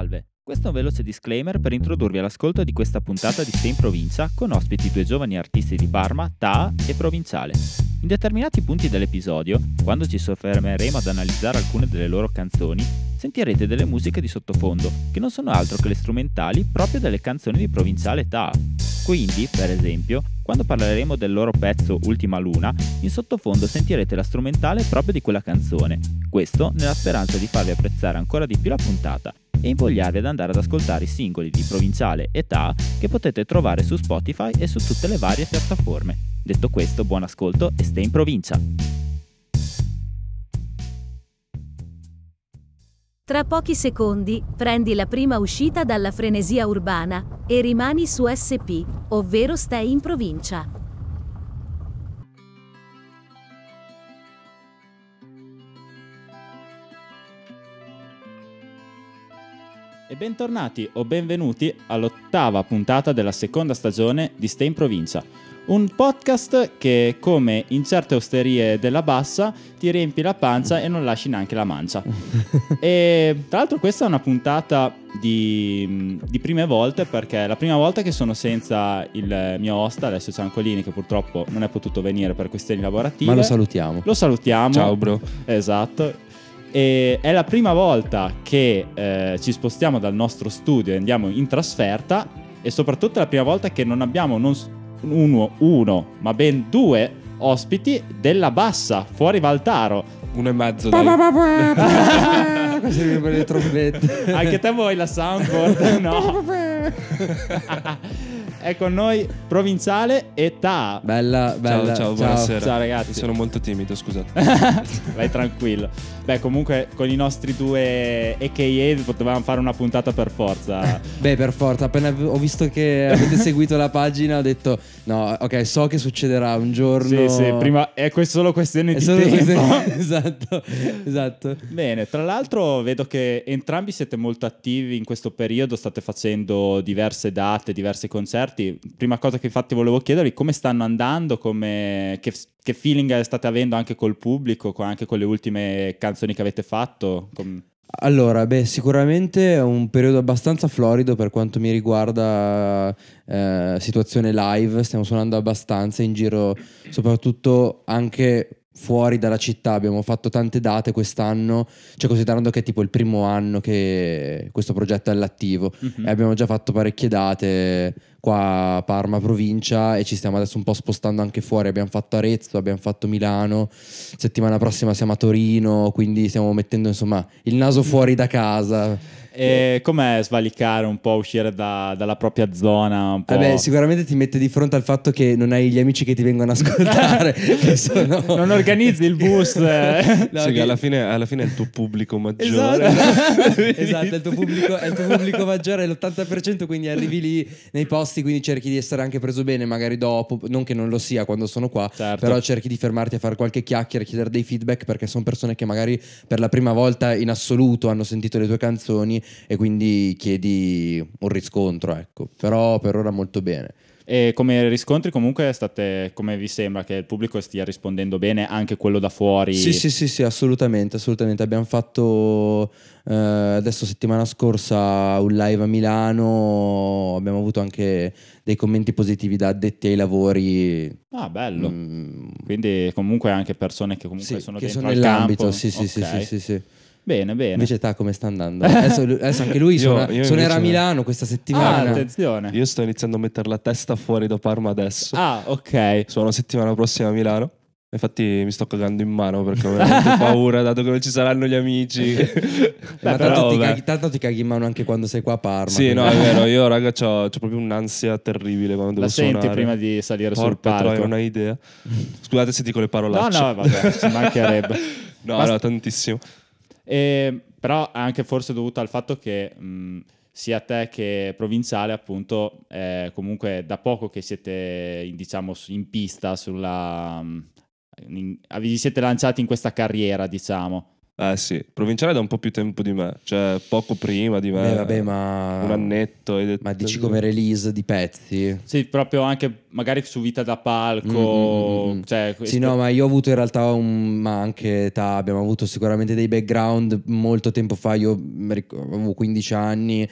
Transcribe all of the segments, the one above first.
Salve! Questo è un veloce disclaimer per introdurvi all'ascolto di questa puntata di Stay in Provincia con ospiti due giovani artisti di Parma, Ta e Provinciale. In determinati punti dell'episodio, quando ci soffermeremo ad analizzare alcune delle loro canzoni, sentirete delle musiche di sottofondo, che non sono altro che le strumentali proprio delle canzoni di Provinciale Ta. Quindi, per esempio, quando parleremo del loro pezzo Ultima Luna, in sottofondo sentirete la strumentale proprio di quella canzone. Questo nella speranza di farvi apprezzare ancora di più la puntata e invogliarvi ad andare ad ascoltare i singoli di Provinciale e Ta che potete trovare su Spotify e su tutte le varie piattaforme. Detto questo, buon ascolto e stay in provincia! Tra pochi secondi prendi la prima uscita dalla frenesia urbana e rimani su SP, ovvero stai in provincia. E bentornati o benvenuti all'ottava puntata della seconda stagione di Stay in Provincia, un podcast che, come in certe osterie della bassa, ti riempi la pancia e non lasci neanche la mancia. e tra l'altro questa è una puntata di, di prime volte perché è la prima volta che sono senza il mio host, Alessio Ciancolini, che purtroppo non è potuto venire per questioni lavorative. Ma lo salutiamo. Lo salutiamo. Ciao, bro. Esatto. E è la prima volta che eh, ci spostiamo dal nostro studio e andiamo in trasferta e soprattutto è la prima volta che non abbiamo non uno, uno, ma ben due ospiti della bassa, fuori Valtaro. Uno e mezzo, dai. Così mi le trombette. Anche te vuoi la soundboard? No. è con noi Provinciale e Ta. Bella, bella. Ciao, ciao, buonasera. Ciao ragazzi. Sono molto timido, scusate. Vai tranquillo. Beh, comunque con i nostri due AKA potevamo fare una puntata per forza. Beh, per forza, appena ho visto che avete seguito la pagina ho detto no, ok, so che succederà un giorno. Sì, sì, prima è solo questione È di solo tempo. questione- esatto, esatto. Bene, tra l'altro vedo che entrambi siete molto attivi in questo periodo, state facendo diverse date, diversi concerti. Prima cosa che infatti volevo chiedervi come stanno andando, come, che, che feeling state avendo anche col pubblico, con- anche con le ultime canzoni che avete fatto. Com- Allora, beh, sicuramente è un periodo abbastanza florido per quanto mi riguarda eh, situazione live, stiamo suonando abbastanza in giro, soprattutto anche fuori dalla città, abbiamo fatto tante date quest'anno, cioè considerando che è tipo il primo anno che questo progetto è all'attivo Mhm. e abbiamo già fatto parecchie date qua a Parma provincia e ci stiamo adesso un po' spostando anche fuori, abbiamo fatto Arezzo, abbiamo fatto Milano, settimana prossima siamo a Torino, quindi stiamo mettendo insomma il naso fuori da casa. E com'è svalicare un po', uscire da- dalla propria zona? Un po'? Vabbè, sicuramente ti mette di fronte al fatto che non hai gli amici che ti vengono a ascoltare. sono- Non organizzi il bus. eh. No, Sì, che- che alla fine, alla fine è il tuo pubblico maggiore. Esatto, esatto, è il tuo pubblico, è il tuo pubblico maggiore, è l'80%, quindi arrivi lì nei posti, quindi cerchi di essere anche preso bene, magari dopo, non che non lo sia quando sono qua, Certo. però cerchi di fermarti a fare qualche chiacchiera, chiedere dei feedback perché sono persone che magari per la prima volta in assoluto hanno sentito le tue canzoni e quindi chiedi un riscontro, ecco. Però per ora molto bene. E come riscontri comunque state, come vi sembra che il pubblico stia rispondendo bene, anche quello da fuori? Sì, sì, sì, sì, assolutamente, assolutamente. Abbiamo fatto eh, adesso settimana scorsa un live a Milano, abbiamo avuto anche dei commenti positivi da addetti ai lavori. Ah, bello. mm, Quindi comunque anche persone che comunque sì, sono che dentro sono nell'ambito, campo. sì, sì, sì, Ok. sì, sì, sì. Bene, bene. Invece ta come sta andando? Adesso, adesso anche lui Io- suona- io suonerà a Milano questa ah, settimana. attenzione. Io sto iniziando a mettere la testa fuori da Parma adesso. Ah, ok. Suono settimana prossima a Milano. Infatti mi sto cagando in mano perché ho veramente paura, dato che non ci saranno gli amici. Ma però, tanto, ti caghi, tanto ti caghi in mano anche quando sei qua a Parma. Sì, no, è vero. Io, raga, ho proprio un'ansia terribile quando devo La senti suonare. prima di salire sul Porca troia, palco? non hai idea. Scusate se dico le No, parolacce. no, vabbè, ci mancherebbe. No, Ma- no, tantissimo. E, però anche forse dovuto al fatto che mh, sia te che Provinciale, appunto, è comunque da poco che siete, in, diciamo, in pista sulla... in- vi siete lanciati in questa carriera, diciamo. Eh sì, provinciale da un po' più tempo di me, cioè poco prima di me. Beh, vabbè, ma... Un annetto. detto- Ma dici come release di pezzi? Sì, proprio anche magari su vita da palco. Mm, mm, mm, mm. Cioè, Sì, no, ma io ho avuto in realtà un, ma anche età, abbiamo avuto sicuramente dei background molto tempo fa, io avevo 15 anni,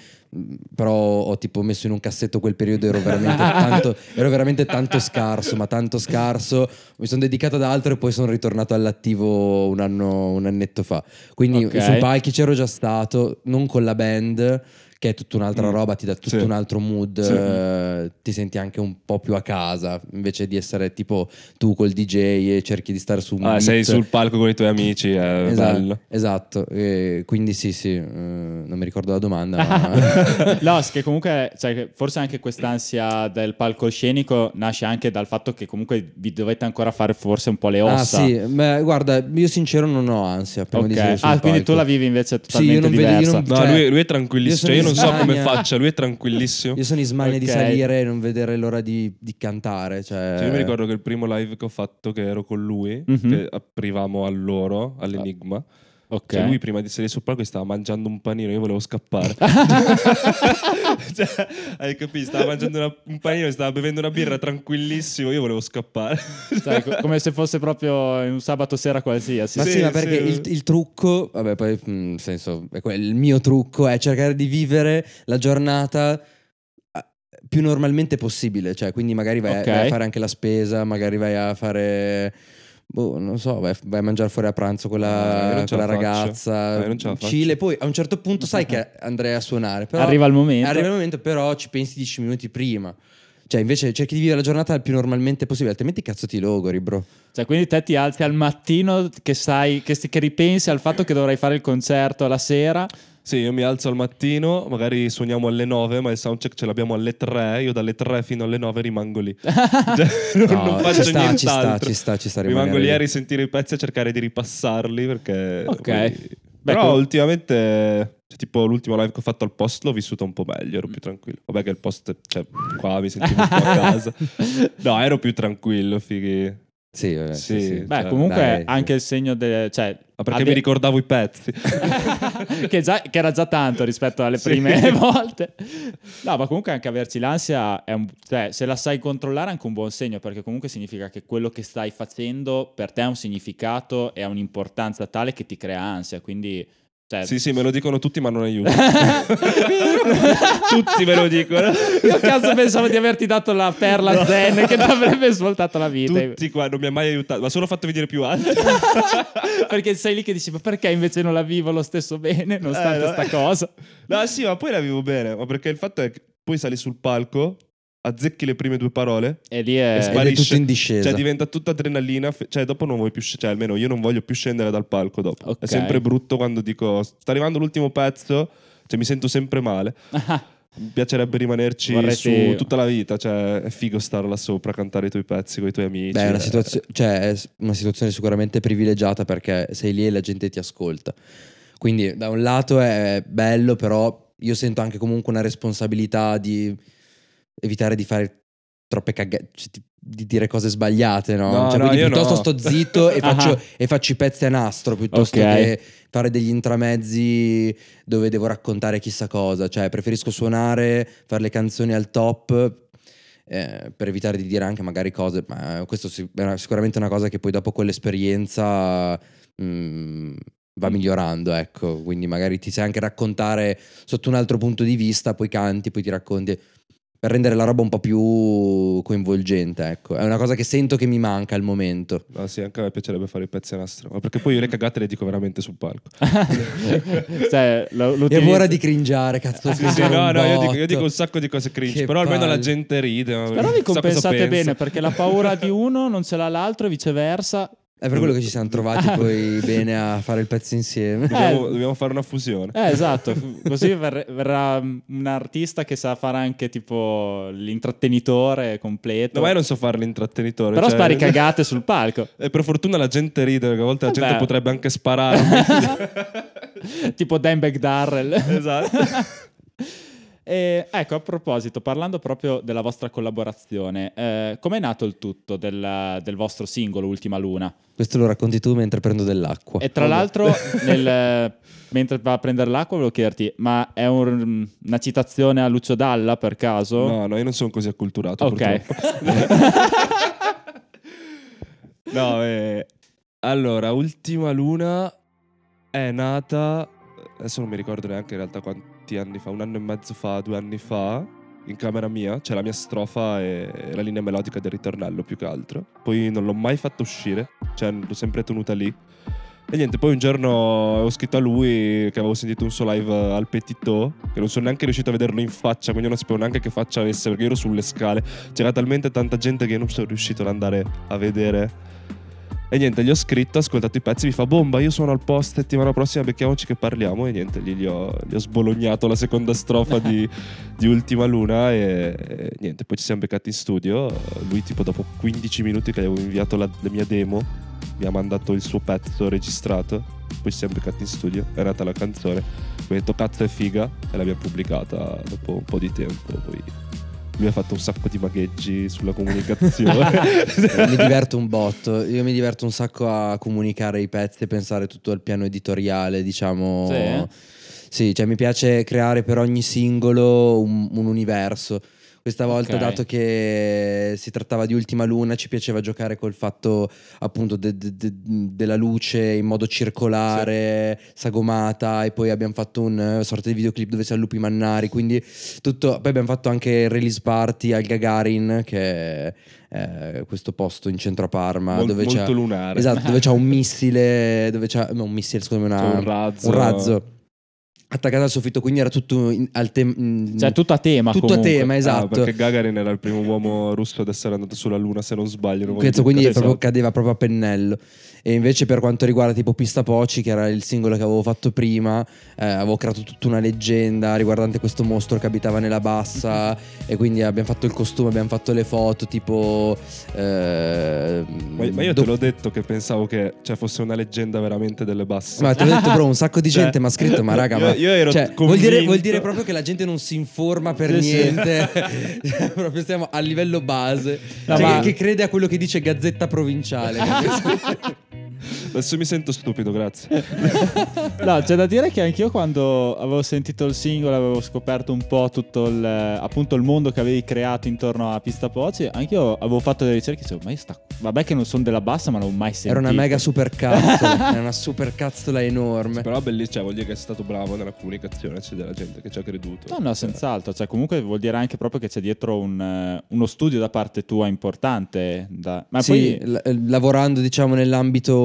però ho tipo messo in un cassetto quel periodo, ero veramente tanto, ero veramente tanto scarso, ma tanto scarso, mi sono dedicato ad altro e poi sono ritornato all'attivo un anno, un annetto fa. Quindi Ok. sui palchi c'ero già stato, non con la band, che è tutta un'altra Mm. roba, ti dà tutto Sì. un altro mood, Sì. eh, ti senti anche un po' più a casa, invece di essere tipo tu col DJ e cerchi di stare su un Ah, sei sul palco con i tuoi amici, è Esatto, bello. esatto. E quindi sì, sì, eh, non mi ricordo la domanda. ma... no, che comunque cioè, forse anche quest'ansia del palcoscenico nasce anche dal fatto che comunque vi dovete ancora fare forse un po' le ah ossa. sì, beh, guarda, io sincero non ho ansia prima Ok. di salire Ah, quindi palco. tu la vivi invece Sì, io totalmente non vedo- io diversa. non- No, Cioè, lui, lui è tranquillissimo. Cioè, io non so come faccia, lui è tranquillissimo. Io sono in smania Ok. di salire e non vedere l'ora di, di cantare. Cioè... Cioè, io mi ricordo che il primo live che ho fatto, che ero con lui, Mhm. che aprivamo a loro, all'Enigma. Ok. Cioè, lui prima di salire sul palco stava mangiando un panino, io volevo scappare. cioè, hai capito? Stava mangiando una- un panino stava bevendo una birra tranquillissimo, io volevo scappare. Cioè, co- come se fosse proprio un sabato sera qualsiasi. Ma sì, Sì, ma perché sì. il, il trucco, vabbè, poi mm, nel senso, è que- il mio trucco è cercare di vivere la giornata eh, più normalmente possibile, cioè quindi magari vai, a- Ok. vai a fare anche la spesa, magari vai a fare boh, non so, vai, vai a mangiare fuori a pranzo con la, con faccio. ragazza, No, io non ce la faccio. chill, e poi a un certo punto sai che andrei a suonare, però Arriva il momento. arriva il momento però ci pensi 10 minuti prima. Cioè, invece cerchi di vivere la giornata il più normalmente possibile, altrimenti cazzo ti logori, bro. Cioè, quindi te ti alzi al mattino che sai, che, che ripensi al fatto che dovrai fare il concerto la sera. Sì, io mi alzo al mattino, magari suoniamo alle 9, ma il soundcheck ce l'abbiamo alle 3, io dalle 3 fino alle 9 rimango lì. Cioè, non, No, non faccio ci sta, ci sta, nient'altro. ci sta, ci sta. Rimango lì a risentire i pezzi e cercare di ripassarli perché... Ok. poi- Però com- ultimamente, cioè, tipo l'ultimo live che ho fatto al post l'ho vissuto un po' meglio, ero più tranquillo. Vabbè che il post, cioè, qua mi sentivo un po' a casa. No, ero più tranquillo, fighi. Sì, vabbè, sì, Sì. sì. Beh, Cioè, comunque dai, anche il segno del... Cioè, Ma perché abbia- mi ricordavo i pezzi. che, già- che era già tanto rispetto alle Sì. prime volte. No, ma comunque anche averci l'ansia è un, cioè, se la sai controllare è anche un buon segno, perché comunque significa che quello che stai facendo per te ha un significato e ha un'importanza tale che ti crea ansia. Quindi, cioè, sì, sì, me lo dicono tutti, ma non aiuta. tutti me lo dicono. Io cazzo pensavo di averti dato la perla zen che ti avrebbe svoltato la vita. Tutti qua, non mi ha mai aiutato, ma solo fatto vedere più alto. perché sei lì che dici, ma perché invece non la vivo lo stesso bene, nonostante Eh, no. sta cosa? No, sì, ma poi la vivo bene. Ma perché il fatto è che poi sali sul palco, azzecchi le prime due parole, E lì E è... È sparisce. tutto in discesa. cioè diventa tutta adrenalina. fe- Cioè, dopo non vuoi più scendere. Cioè, almeno io non voglio più scendere dal palco dopo. Ok. È sempre brutto quando dico sta arrivando l'ultimo pezzo, cioè mi sento sempre male. Mi piacerebbe rimanerci Vorresti- su tutta la vita. Cioè, è figo stare là sopra, cantare i tuoi pezzi con i tuoi amici. Beh, è una, eh. situazio- cioè, è una situazione sicuramente privilegiata perché sei lì e la gente ti ascolta. Quindi da un lato è bello, però io sento anche comunque una responsabilità di evitare di fare troppe cagate, cioè, di- di dire cose sbagliate, no? No, Cioè, no, quindi piuttosto no. sto zitto e, faccio, e faccio i pezzi a nastro piuttosto Ok. che fare degli intramezzi dove devo raccontare chissà cosa. Cioè, preferisco suonare, fare le canzoni al top eh, per evitare di dire anche magari cose, ma questo è sicuramente una cosa che poi dopo quell'esperienza mm, va migliorando, ecco, quindi magari ti sai anche raccontare sotto un altro punto di vista, poi canti, poi ti racconti per rendere la roba un po' più coinvolgente, ecco. È una cosa che sento che mi manca al momento. No, sì, anche a me piacerebbe fare i pezzi a nastro. Ma perché poi io le cagate le dico veramente sul palco. cioè, lo, lo E ora di cringiare, cazzo. Sì, sì, no, no, io dico, io dico un sacco di cose cringe. Che però almeno la gente ride. Però vi compensate pensa. bene perché la paura di uno non ce l'ha l'altro e viceversa. È per quello che ci siamo trovati poi bene a fare il pezzo insieme. Dobbiamo, Eh. dobbiamo fare una fusione. Eh, esatto, così ver- verrà un artista che sa fare anche tipo l'intrattenitore completo. No, ma io non so fare l'intrattenitore. Però cioè- spari cagate sul palco. E per fortuna la gente ride, perché a volte la gente Vabbè. potrebbe anche sparare. tipo Dimebag Darrell. esatto. E, ecco, a proposito, parlando proprio della vostra collaborazione, eh, com'è nato il tutto del, del vostro singolo Ultima Luna? Questo lo racconti tu mentre prendo dell'acqua. E tra l'altro, nel- mentre va a prendere l'acqua, volevo chiederti, ma è un- una citazione a Lucio Dalla per caso? No, no, io non sono così acculturato. Ok. no, eh, allora, Ultima Luna è nata, adesso non mi ricordo neanche in realtà quanti anni fa, un anno e mezzo fa, due anni fa, in camera mia, c'è la mia strofa e la linea melodica del ritornello più che altro. Poi non l'ho mai fatta uscire, cioè l'ho sempre tenuta lì. E niente, poi un giorno ho scritto a lui che avevo sentito un suo live al Petito, che non sono neanche riuscito a vederlo in faccia, quindi non sapevo neanche che faccia avesse, perché ero sulle scale. C'era talmente tanta gente che non sono riuscito ad andare a vedere. E niente, gli ho scritto, ho ascoltato i pezzi, mi fa bomba, io sono al post, settimana prossima becchiamoci che parliamo. E niente, lì gli ho, gli ho sbolognato la seconda strofa di, di Ultima Luna e, e niente, poi ci siamo beccati in studio. Lui tipo dopo 15 minuti che gli avevo inviato la, la mia demo, mi ha mandato il suo pezzo registrato, poi ci siamo beccati in studio, è nata la canzone. Poi ho detto cazzo è figa e l'abbiamo pubblicata dopo un po' di tempo. Poi lui ha fatto un sacco di magheggi sulla comunicazione. mi diverto un botto. Io mi diverto un sacco a comunicare i pezzi e pensare tutto al piano editoriale, diciamo. Sì? Sì, cioè mi piace creare per ogni singolo un, un universo. Questa volta, Ok. dato che si trattava di Ultima Luna, ci piaceva giocare col fatto appunto de- de- de- della luce in modo circolare, sagomata, e poi abbiamo fatto una sorta di videoclip dove c'è Lupi Mannari. Quindi tutto. Poi abbiamo fatto anche il release party al Gagarin, che è eh, questo posto in centro a Parma, Mol- dove c'è molto lunare. Esatto, dove c'è un missile, dove c'è no, un missile, scusami, una- C'è un razzo. un razzo attaccato al soffitto, quindi era tutto in- al tema. Cioè, tutto a tema tutto comunque. a tema, Ah, esatto. perché Gagarin era il primo uomo russo ad essere andato sulla Luna, se non sbaglio. non Questo quindi cazzate. proprio cadeva proprio a pennello. E invece per quanto riguarda tipo Pista Poci, che era il singolo che avevo fatto prima, eh, avevo creato tutta una leggenda riguardante questo mostro che abitava nella bassa e quindi abbiamo fatto il costume, abbiamo fatto le foto tipo... eh, Ma, ma io do- te l'ho detto che pensavo che cioè, fosse una leggenda veramente delle basse. Ma ti ho detto, bro, un sacco di Cioè, gente mi ha scritto, ma raga, io- ma io ero cioè, vuol, dire, vuol dire proprio che la gente non si informa per Sì, sì. niente. Cioè, proprio stiamo a livello base. No, Cioè, ma- che, che crede a quello che dice Gazzetta Provinciale. Adesso mi sento stupido, grazie. No, c'è da dire che anch'io quando avevo sentito il singolo, avevo scoperto un po' tutto il, appunto il mondo che avevi creato intorno a Pista Poci, anch'io avevo fatto delle ricerche e dicevo, ma io sta... Vabbè che non sono della bassa, ma non l'ho mai sentito. Era una mega supercazzola. Era una supercazzola enorme. Però bellissimo, cioè, vuol dire che sei stato bravo nella comunicazione, c'è della gente che ci ha creduto. No, no, senz'altro. Cioè, comunque vuol dire anche proprio che c'è dietro un, eh, uno studio da parte tua importante. da- Ma sì, poi... l- lavorando diciamo nell'ambito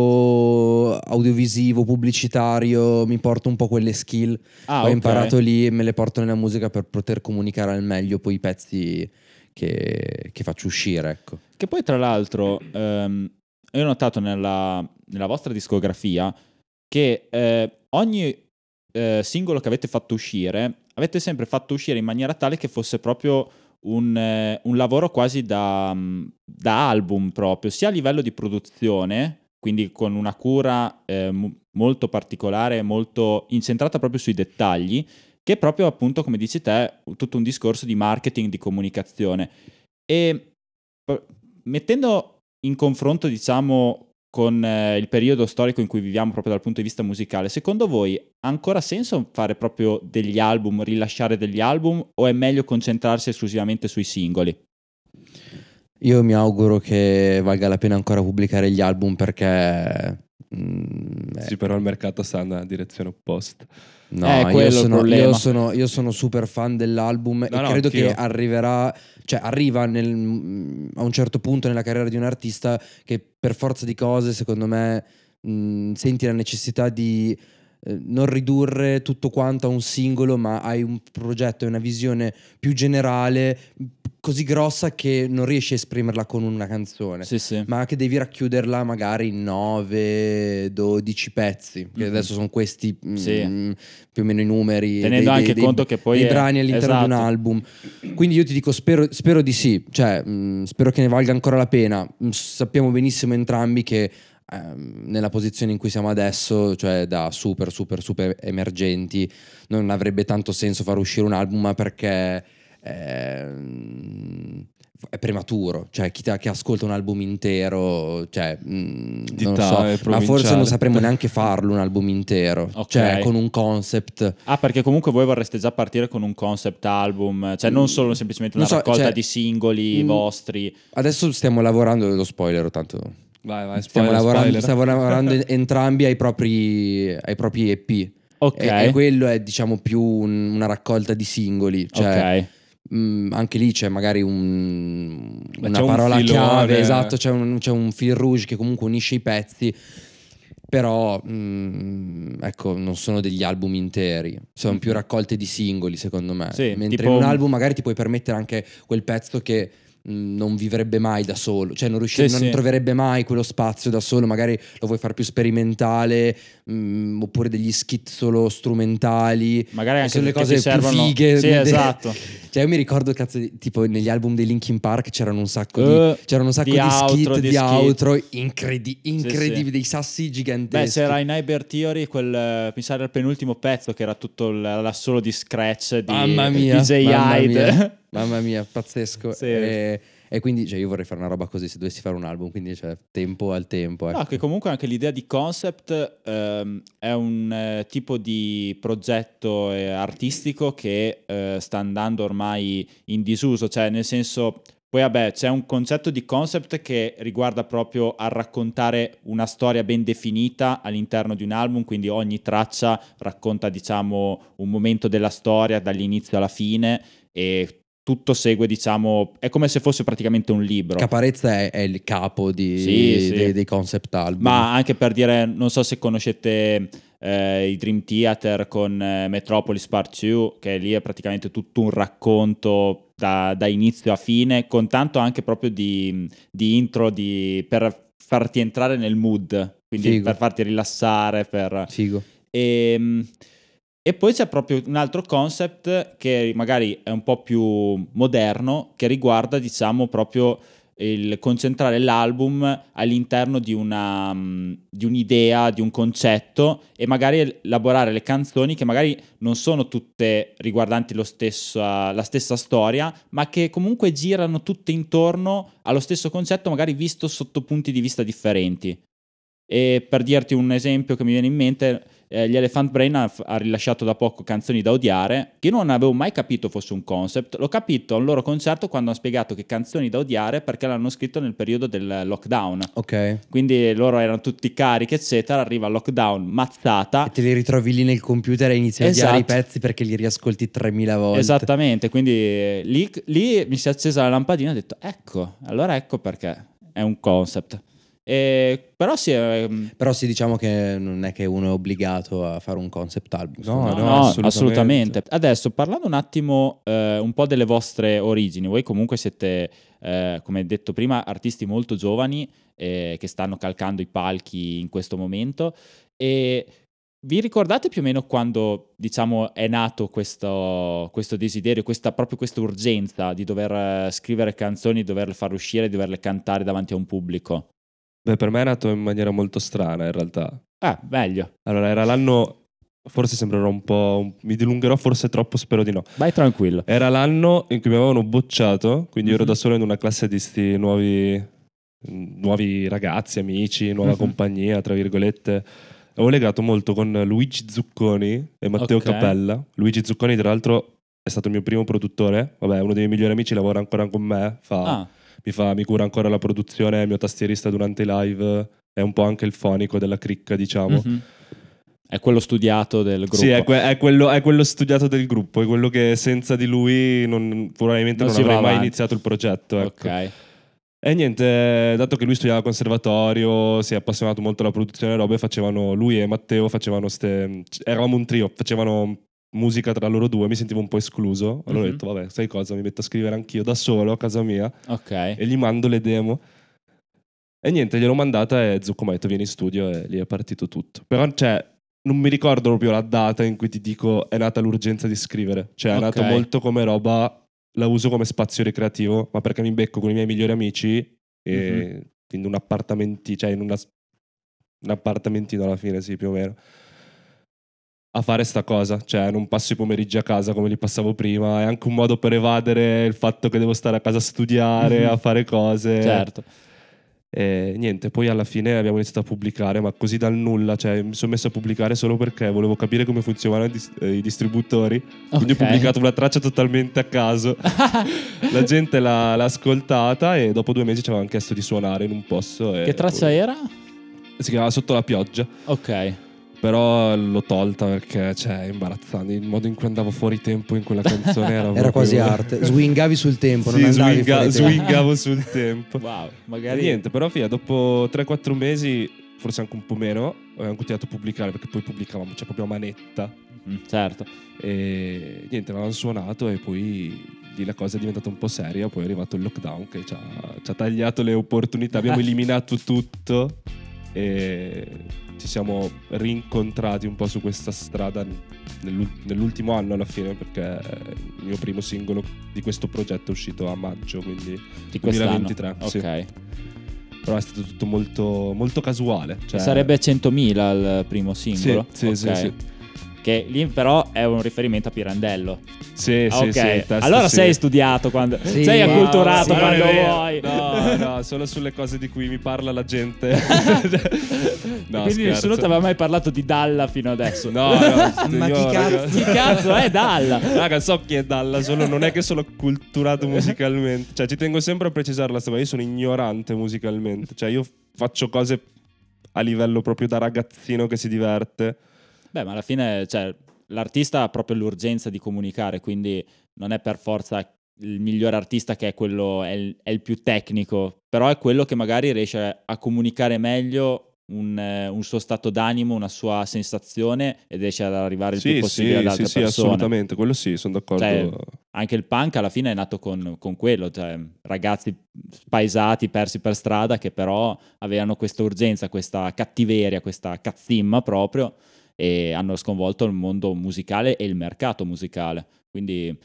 audiovisivo, pubblicitario, mi porto un po' quelle skill Ah, ho ok. imparato lì e me le porto nella musica per poter comunicare al meglio poi i pezzi che, che faccio uscire, ecco. Che poi, tra l'altro, ehm, ho notato nella, nella vostra discografia che eh, ogni eh, singolo che avete fatto uscire, avete sempre fatto uscire in maniera tale che fosse proprio un, eh, un lavoro quasi da, da album proprio, sia a livello di produzione, quindi con una cura eh, mo- molto particolare, molto incentrata proprio sui dettagli, che proprio appunto, come dici te, tutto un discorso di marketing, di comunicazione. E mettendo in confronto, diciamo, con eh, il periodo storico in cui viviamo proprio dal punto di vista musicale, secondo voi ha ancora senso fare proprio degli album, rilasciare degli album o è meglio concentrarsi esclusivamente sui singoli? Io mi auguro che valga la pena ancora pubblicare gli album perché... mm, Sì, però il mercato sta nella direzione opposta. No, Eh, io, sono, io, sono, io sono super fan dell'album No, e no, credo anch'io. che arriverà, cioè arriva nel- a un certo punto nella carriera di un artista che per forza di cose, secondo me, mh, senti la necessità di eh, non ridurre tutto quanto a un singolo, ma hai un progetto e una visione più generale, così grossa che non riesci a esprimerla con una canzone Sì, sì. ma che devi racchiuderla magari in 9, 12 pezzi, che Mhm. adesso sono questi mm, Sì. più o meno i numeri. Tenendo anche conto che poi dei è- brani all'interno di un esatto. album. Quindi io ti dico, spero, spero di sì, cioè mm, spero che ne valga ancora la pena. Mm, Sappiamo benissimo entrambi che ehm, nella posizione in cui siamo adesso, cioè da super, super, super emergenti, non avrebbe tanto senso far uscire un album ma perché ehm, è prematuro, cioè chi che ascolta un album intero, cioè, mm, Di non so, ma forse non sapremmo neanche farlo un album intero, Ok. cioè con un concept. Ah, perché comunque voi vorreste già partire con un concept album, cioè non solo semplicemente una so, raccolta cioè, di singoli mm, vostri. Adesso stiamo lavorando, lo spoiler tanto. Vai, vai, Stiamo spoiler, lavorando, spoiler. stiamo lavorando entrambi ai propri, ai propri EP. Ok. E, e quello è diciamo più un- una raccolta di singoli, cioè ok. Mh, anche lì c'è magari un- Beh, una c'è un parola filone. chiave, esatto, c'è un, c'è un fil rouge che comunque unisce i pezzi. Però, mh, ecco, non sono degli album interi, sono più Mhm. raccolte di singoli, secondo me. Sì, Mentre tipo in un un- album magari ti puoi permettere anche quel pezzo che non vivrebbe mai da solo, cioè non, riusci- Sì, non sì. troverebbe mai quello spazio da solo, magari lo vuoi fare più sperimentale, mh, oppure degli skit solo strumentali. Magari Che anche le cose più fighe. Sì, esatto. Cioè, io mi ricordo, cazzo, tipo negli album dei Linkin Park c'erano un sacco di, Eh, c'erano un sacco di di, outro, skit, di di, outro incredi- incredibili, dei sassi Beh, giganteschi. c'era in Hyper Theory quel, eh, pensare al penultimo pezzo che era tutto l'assolo di scratch di Mamma mia, DJ mamma Hyde. mia. Mamma mia, pazzesco. Sì. E, e quindi cioè, io vorrei fare una roba così se dovessi fare un album, quindi cioè, tempo al tempo. Ecco. No, che comunque anche l'idea di concept ehm, è un eh, tipo di progetto eh, artistico che eh, sta andando ormai in disuso, cioè nel senso, poi vabbè, c'è un concetto di concept che riguarda proprio a raccontare una storia ben definita all'interno di un album, quindi ogni traccia racconta, diciamo, un momento della storia dall'inizio alla fine e tutto segue, diciamo, è come se fosse praticamente un libro. Caparezza è, è il capo di- Sì, sì. Dei, dei concept album. Ma anche per dire, non so se conoscete eh, i Dream Theater con eh, Metropolis Part 2, che lì è praticamente tutto un racconto da, da inizio a fine, con tanto anche proprio di, di intro di- per farti entrare nel mood, quindi Figo. per farti rilassare, per... Figo. E, Ehm, e poi c'è proprio un altro concept che magari è un po' più moderno, che riguarda, diciamo, proprio il concentrare l'album all'interno di, una, mm, di un'idea, di un concetto e magari elaborare le canzoni che magari non sono tutte riguardanti stesso, la stessa storia, ma che comunque girano tutte intorno allo stesso concetto, magari visto sotto punti di vista differenti. E per dirti un esempio che mi viene in mente, eh, gli Elephant Brain ha, ha rilasciato da poco canzoni da odiare, che io non avevo mai capito fosse un concept. L'ho capito a un loro concerto quando hanno spiegato che canzoni da odiare perché l'hanno scritto nel periodo del lockdown. Ok. Quindi loro erano tutti carichi, eccetera. Arriva il lockdown, mazzata. E te li ritrovi lì nel computer e inizi a odiare i Esatto. pezzi perché li riascolti 3000 volte. Esattamente, quindi eh, lì, lì mi si è accesa la lampadina e ho detto, ecco, allora ecco perché è un concept. E, però sì, ehm, Però sì, diciamo che non è che uno è obbligato a fare un concept album. No, No, no, me. assolutamente. assolutamente. Adesso parlando un attimo eh, un po' delle vostre origini, voi comunque siete, eh, come detto prima, artisti molto giovani eh, che stanno calcando i palchi in questo momento e vi ricordate più o meno quando, diciamo, è nato questo, questo desiderio, questa, proprio questa urgenza di dover eh, scrivere canzoni, di doverle far uscire, di doverle cantare davanti a un pubblico? Beh, per me è nato in maniera molto strana in realtà. Ah, meglio. Allora, era l'anno, forse sembrerò un po', mi dilungherò forse troppo, spero di no. Vai tranquillo. Era l'anno in cui mi avevano bocciato, quindi io ero Mhm. da solo in una classe di sti nuovi, nuovi ragazzi, amici, nuova Mhm. compagnia, tra virgolette. Avevo legato molto con Luigi Zucconi e Matteo Ok. Cappella. Luigi Zucconi, tra l'altro, è stato il mio primo produttore. Vabbè, uno dei miei migliori amici, lavora ancora con me. Fa, Ah, mi, fa- mi cura ancora la produzione, è il mio tastierista durante i live. È un po' anche il fonico della cricca, diciamo. mhm. È quello studiato del gruppo. Sì, è, que- è quello, è quello studiato del gruppo, è quello che senza di lui non, probabilmente Non non, avrei mai avanti. iniziato il progetto. ecco. Ok. E niente, dato che lui studiava al conservatorio, si è appassionato molto alla produzione e robe, facevano, lui e Matteo facevano ste... Eravamo un trio, facevano musica tra loro due, mi sentivo un po' escluso. Allora Mhm. ho detto, vabbè, sai cosa, mi metto a scrivere anch'io da solo a casa mia Ok. e gli mando le demo. E niente, gliel'ho mandata e Zucco mi ha detto vieni in studio e lì è partito tutto. Però, cioè, non mi ricordo proprio la data in cui ti dico è nata l'urgenza di scrivere. Cioè, è Ok. nato molto come roba, la uso come spazio ricreativo, ma perché mi becco con i miei migliori amici e Mhm. in un appartamento, cioè in una un appartamentino alla fine, sì, più o meno. A fare sta cosa, cioè non passo i pomeriggi a casa come li passavo prima, è anche un modo per evadere il fatto che devo stare a casa a studiare, Mhm. a fare cose. Certo. E niente, poi alla fine abbiamo iniziato a pubblicare, ma così dal nulla, cioè mi sono messo a pubblicare solo perché volevo capire come funzionavano i, dis- i distributori. Quindi Ok. ho pubblicato una traccia totalmente a caso. La gente l'ha, l'ha ascoltata e dopo due mesi ci avevano chiesto di suonare in un posto. Che traccia poi- era? Si chiamava Sotto la pioggia. Ok. Però l'ho tolta perché cioè, è imbarazzante. Il modo in cui andavo fuori tempo in quella canzone era, Era quasi arte. Swingavi sul tempo, non Sì, andavi swinga- fuori tempo. swingavo sul tempo. Wow, E magari niente, però fia, dopo 3-4 mesi, forse anche un po' meno, abbiamo continuato a pubblicare perché poi pubblicavamo, cioè proprio a manetta. Mm, certo. E niente, avevamo suonato e poi lì la cosa è diventata un po' seria. Poi è arrivato il lockdown che ci ha, ci ha tagliato le opportunità. Abbiamo eliminato tutto e ci siamo rincontrati un po' su questa strada nell'ul- nell'ultimo anno alla fine perché il mio primo singolo di questo progetto è uscito a maggio, quindi Di quest'anno. 2023, sì. Ok. però è stato tutto molto, molto casuale. Cioè, Sarebbe 100.000 il primo singolo? Sì, sì, Ok. sì, sì. Che lì però è un riferimento a Pirandello. Sì, Ah, sì, ok. sì, il testo allora sì. sei studiato quando... Sì, sei ma- acculturato sì, quando vuoi. No, no, solo sulle cose di cui mi parla la gente. no, Quindi scherzo. nessuno ti aveva mai parlato di Dalla fino adesso. No, no, Ma io, chi cazzo- Chi cazzo è Dalla? Raga, so chi è Dalla, solo non è che sono culturato musicalmente. Cioè, ci tengo sempre a precisare la storia. Io sono ignorante musicalmente. Cioè, io faccio cose a livello proprio da ragazzino che si diverte. Beh, ma alla fine, cioè, l'artista ha proprio l'urgenza di comunicare, quindi non è per forza il migliore artista che è quello, è il, è il più tecnico, però è quello che magari riesce a comunicare meglio un, eh, un suo stato d'animo, una sua sensazione ed riesce ad arrivare il più Sì, possibile sì, ad sì, altre sì, persone. assolutamente. Quello sì, sono d'accordo. Cioè, Anche il punk alla fine è nato con, con quello, cioè ragazzi spaesati, persi per strada, che però avevano questa urgenza, questa cattiveria, questa cazzimma proprio, e hanno sconvolto il mondo musicale e il mercato musicale. Quindi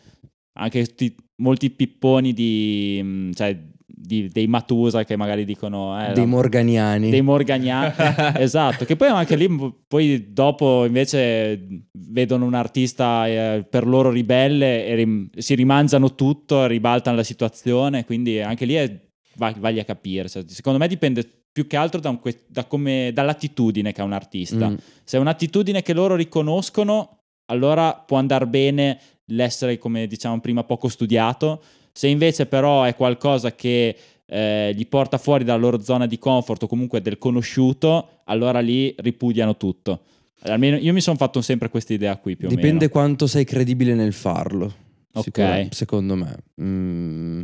anche tutti- molti pipponi di, mh, cioè, di- dei Matusa che magari dicono... eh, Dei la- morganiani. dei morgagnani esatto che poi anche lì poi dopo invece vedono un artista eh, per loro ribelle e rim- si rimangiano tutto ribaltano la situazione quindi anche lì è, va- vagli a capire Cioè, secondo me dipende più che altro da, un da come- dall'attitudine che ha un artista Mm. se è un'attitudine che loro riconoscono allora può andare bene l'essere come diciamo prima poco studiato se invece però è qualcosa che eh, gli porta fuori dalla loro zona di comfort o comunque del conosciuto, allora lì ripudiano tutto. Almeno io mi sono fatto sempre questa idea qui più o Dipende meno. quanto sei credibile nel farlo. Ok. Sicura- secondo me. Mm.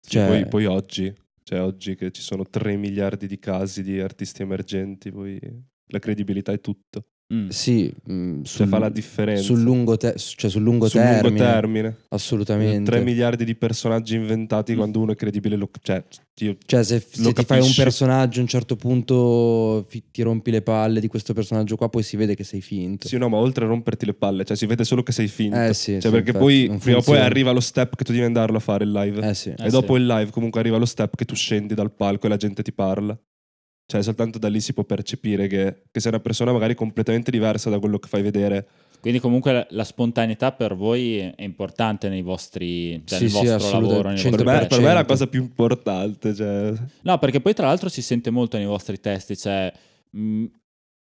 Sì, Cioè- poi, poi oggi, cioè oggi che ci sono 3 miliardi di casi di artisti emergenti, poi la credibilità è tutto. Mm. Sì, mm, Cioè sul, fa la differenza. sul lungo, te- cioè sul lungo Sul termine. lungo termine. Assolutamente. 3 miliardi di personaggi inventati Mm. quando uno è credibile. Lo, cioè, io, Cioè, se, se ti fai un personaggio a un certo punto fi- ti rompi le palle di questo personaggio qua, poi si vede che sei finto. sì, no, ma oltre a romperti le palle, cioè si vede solo che sei finto. Eh sì, cioè, sì, perché infatti, poi prima o poi arriva lo step che tu devi andarlo a fare il live. Eh sì. Eh e dopo sì. il live comunque arriva lo step che tu scendi dal palco e la gente ti parla. Cioè, soltanto da lì si può percepire che, che sei una persona magari completamente diversa da quello che fai vedere. Quindi comunque la, la spontaneità per voi è importante nei vostri, cioè Sì, nel sì, vostro lavoro. nei Per vostri me, per me è la 100%. cosa più importante. Cioè... No, perché poi tra l'altro si sente molto nei vostri testi, cioè mh,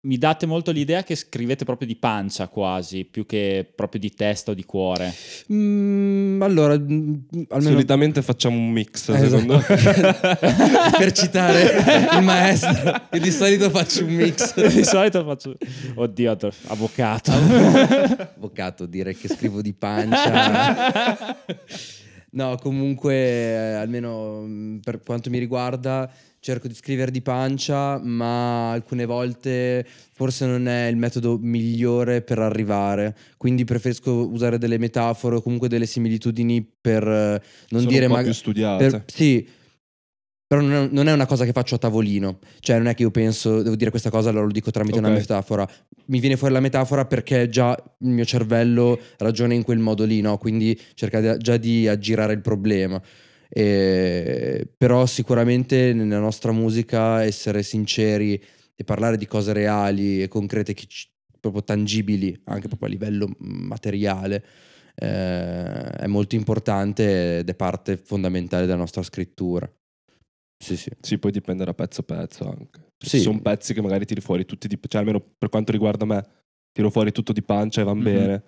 mi date molto l'idea che scrivete proprio di pancia quasi, più che proprio di testa o di cuore. Mm, allora, mm, almeno Solitamente facciamo un mix, Eh, secondo esatto. me. per citare il maestro, io di solito faccio un mix. Di solito faccio... Oddio, avvocato. Avvocato, dire che scrivo di pancia. No, comunque, eh, almeno mm, per quanto mi riguarda, cerco di scrivere di pancia, ma alcune volte forse non è il metodo migliore per arrivare. Quindi preferisco usare delle metafore o comunque delle similitudini per eh, non Sono dire un po' maga- più studiate. per- sì, però non è, una cosa che faccio a tavolino. Cioè, non è che io penso, devo dire questa cosa, allora lo dico tramite una Ok. metafora. Mi viene fuori la metafora perché già il mio cervello ragiona in quel modo lì, no? Quindi cerca già di aggirare il problema. E- però sicuramente nella nostra musica essere sinceri e parlare di cose reali e concrete, che ci- proprio tangibili, anche proprio a livello materiale, eh, è molto importante ed è parte fondamentale della nostra scrittura. Sì, sì. Sì, poi dipende da pezzo a pezzo anche. Sì. Ci sono pezzi che magari tiri fuori tutti di... Cioè, almeno per quanto riguarda me, tiro fuori tutto di pancia e va Mhm. bene.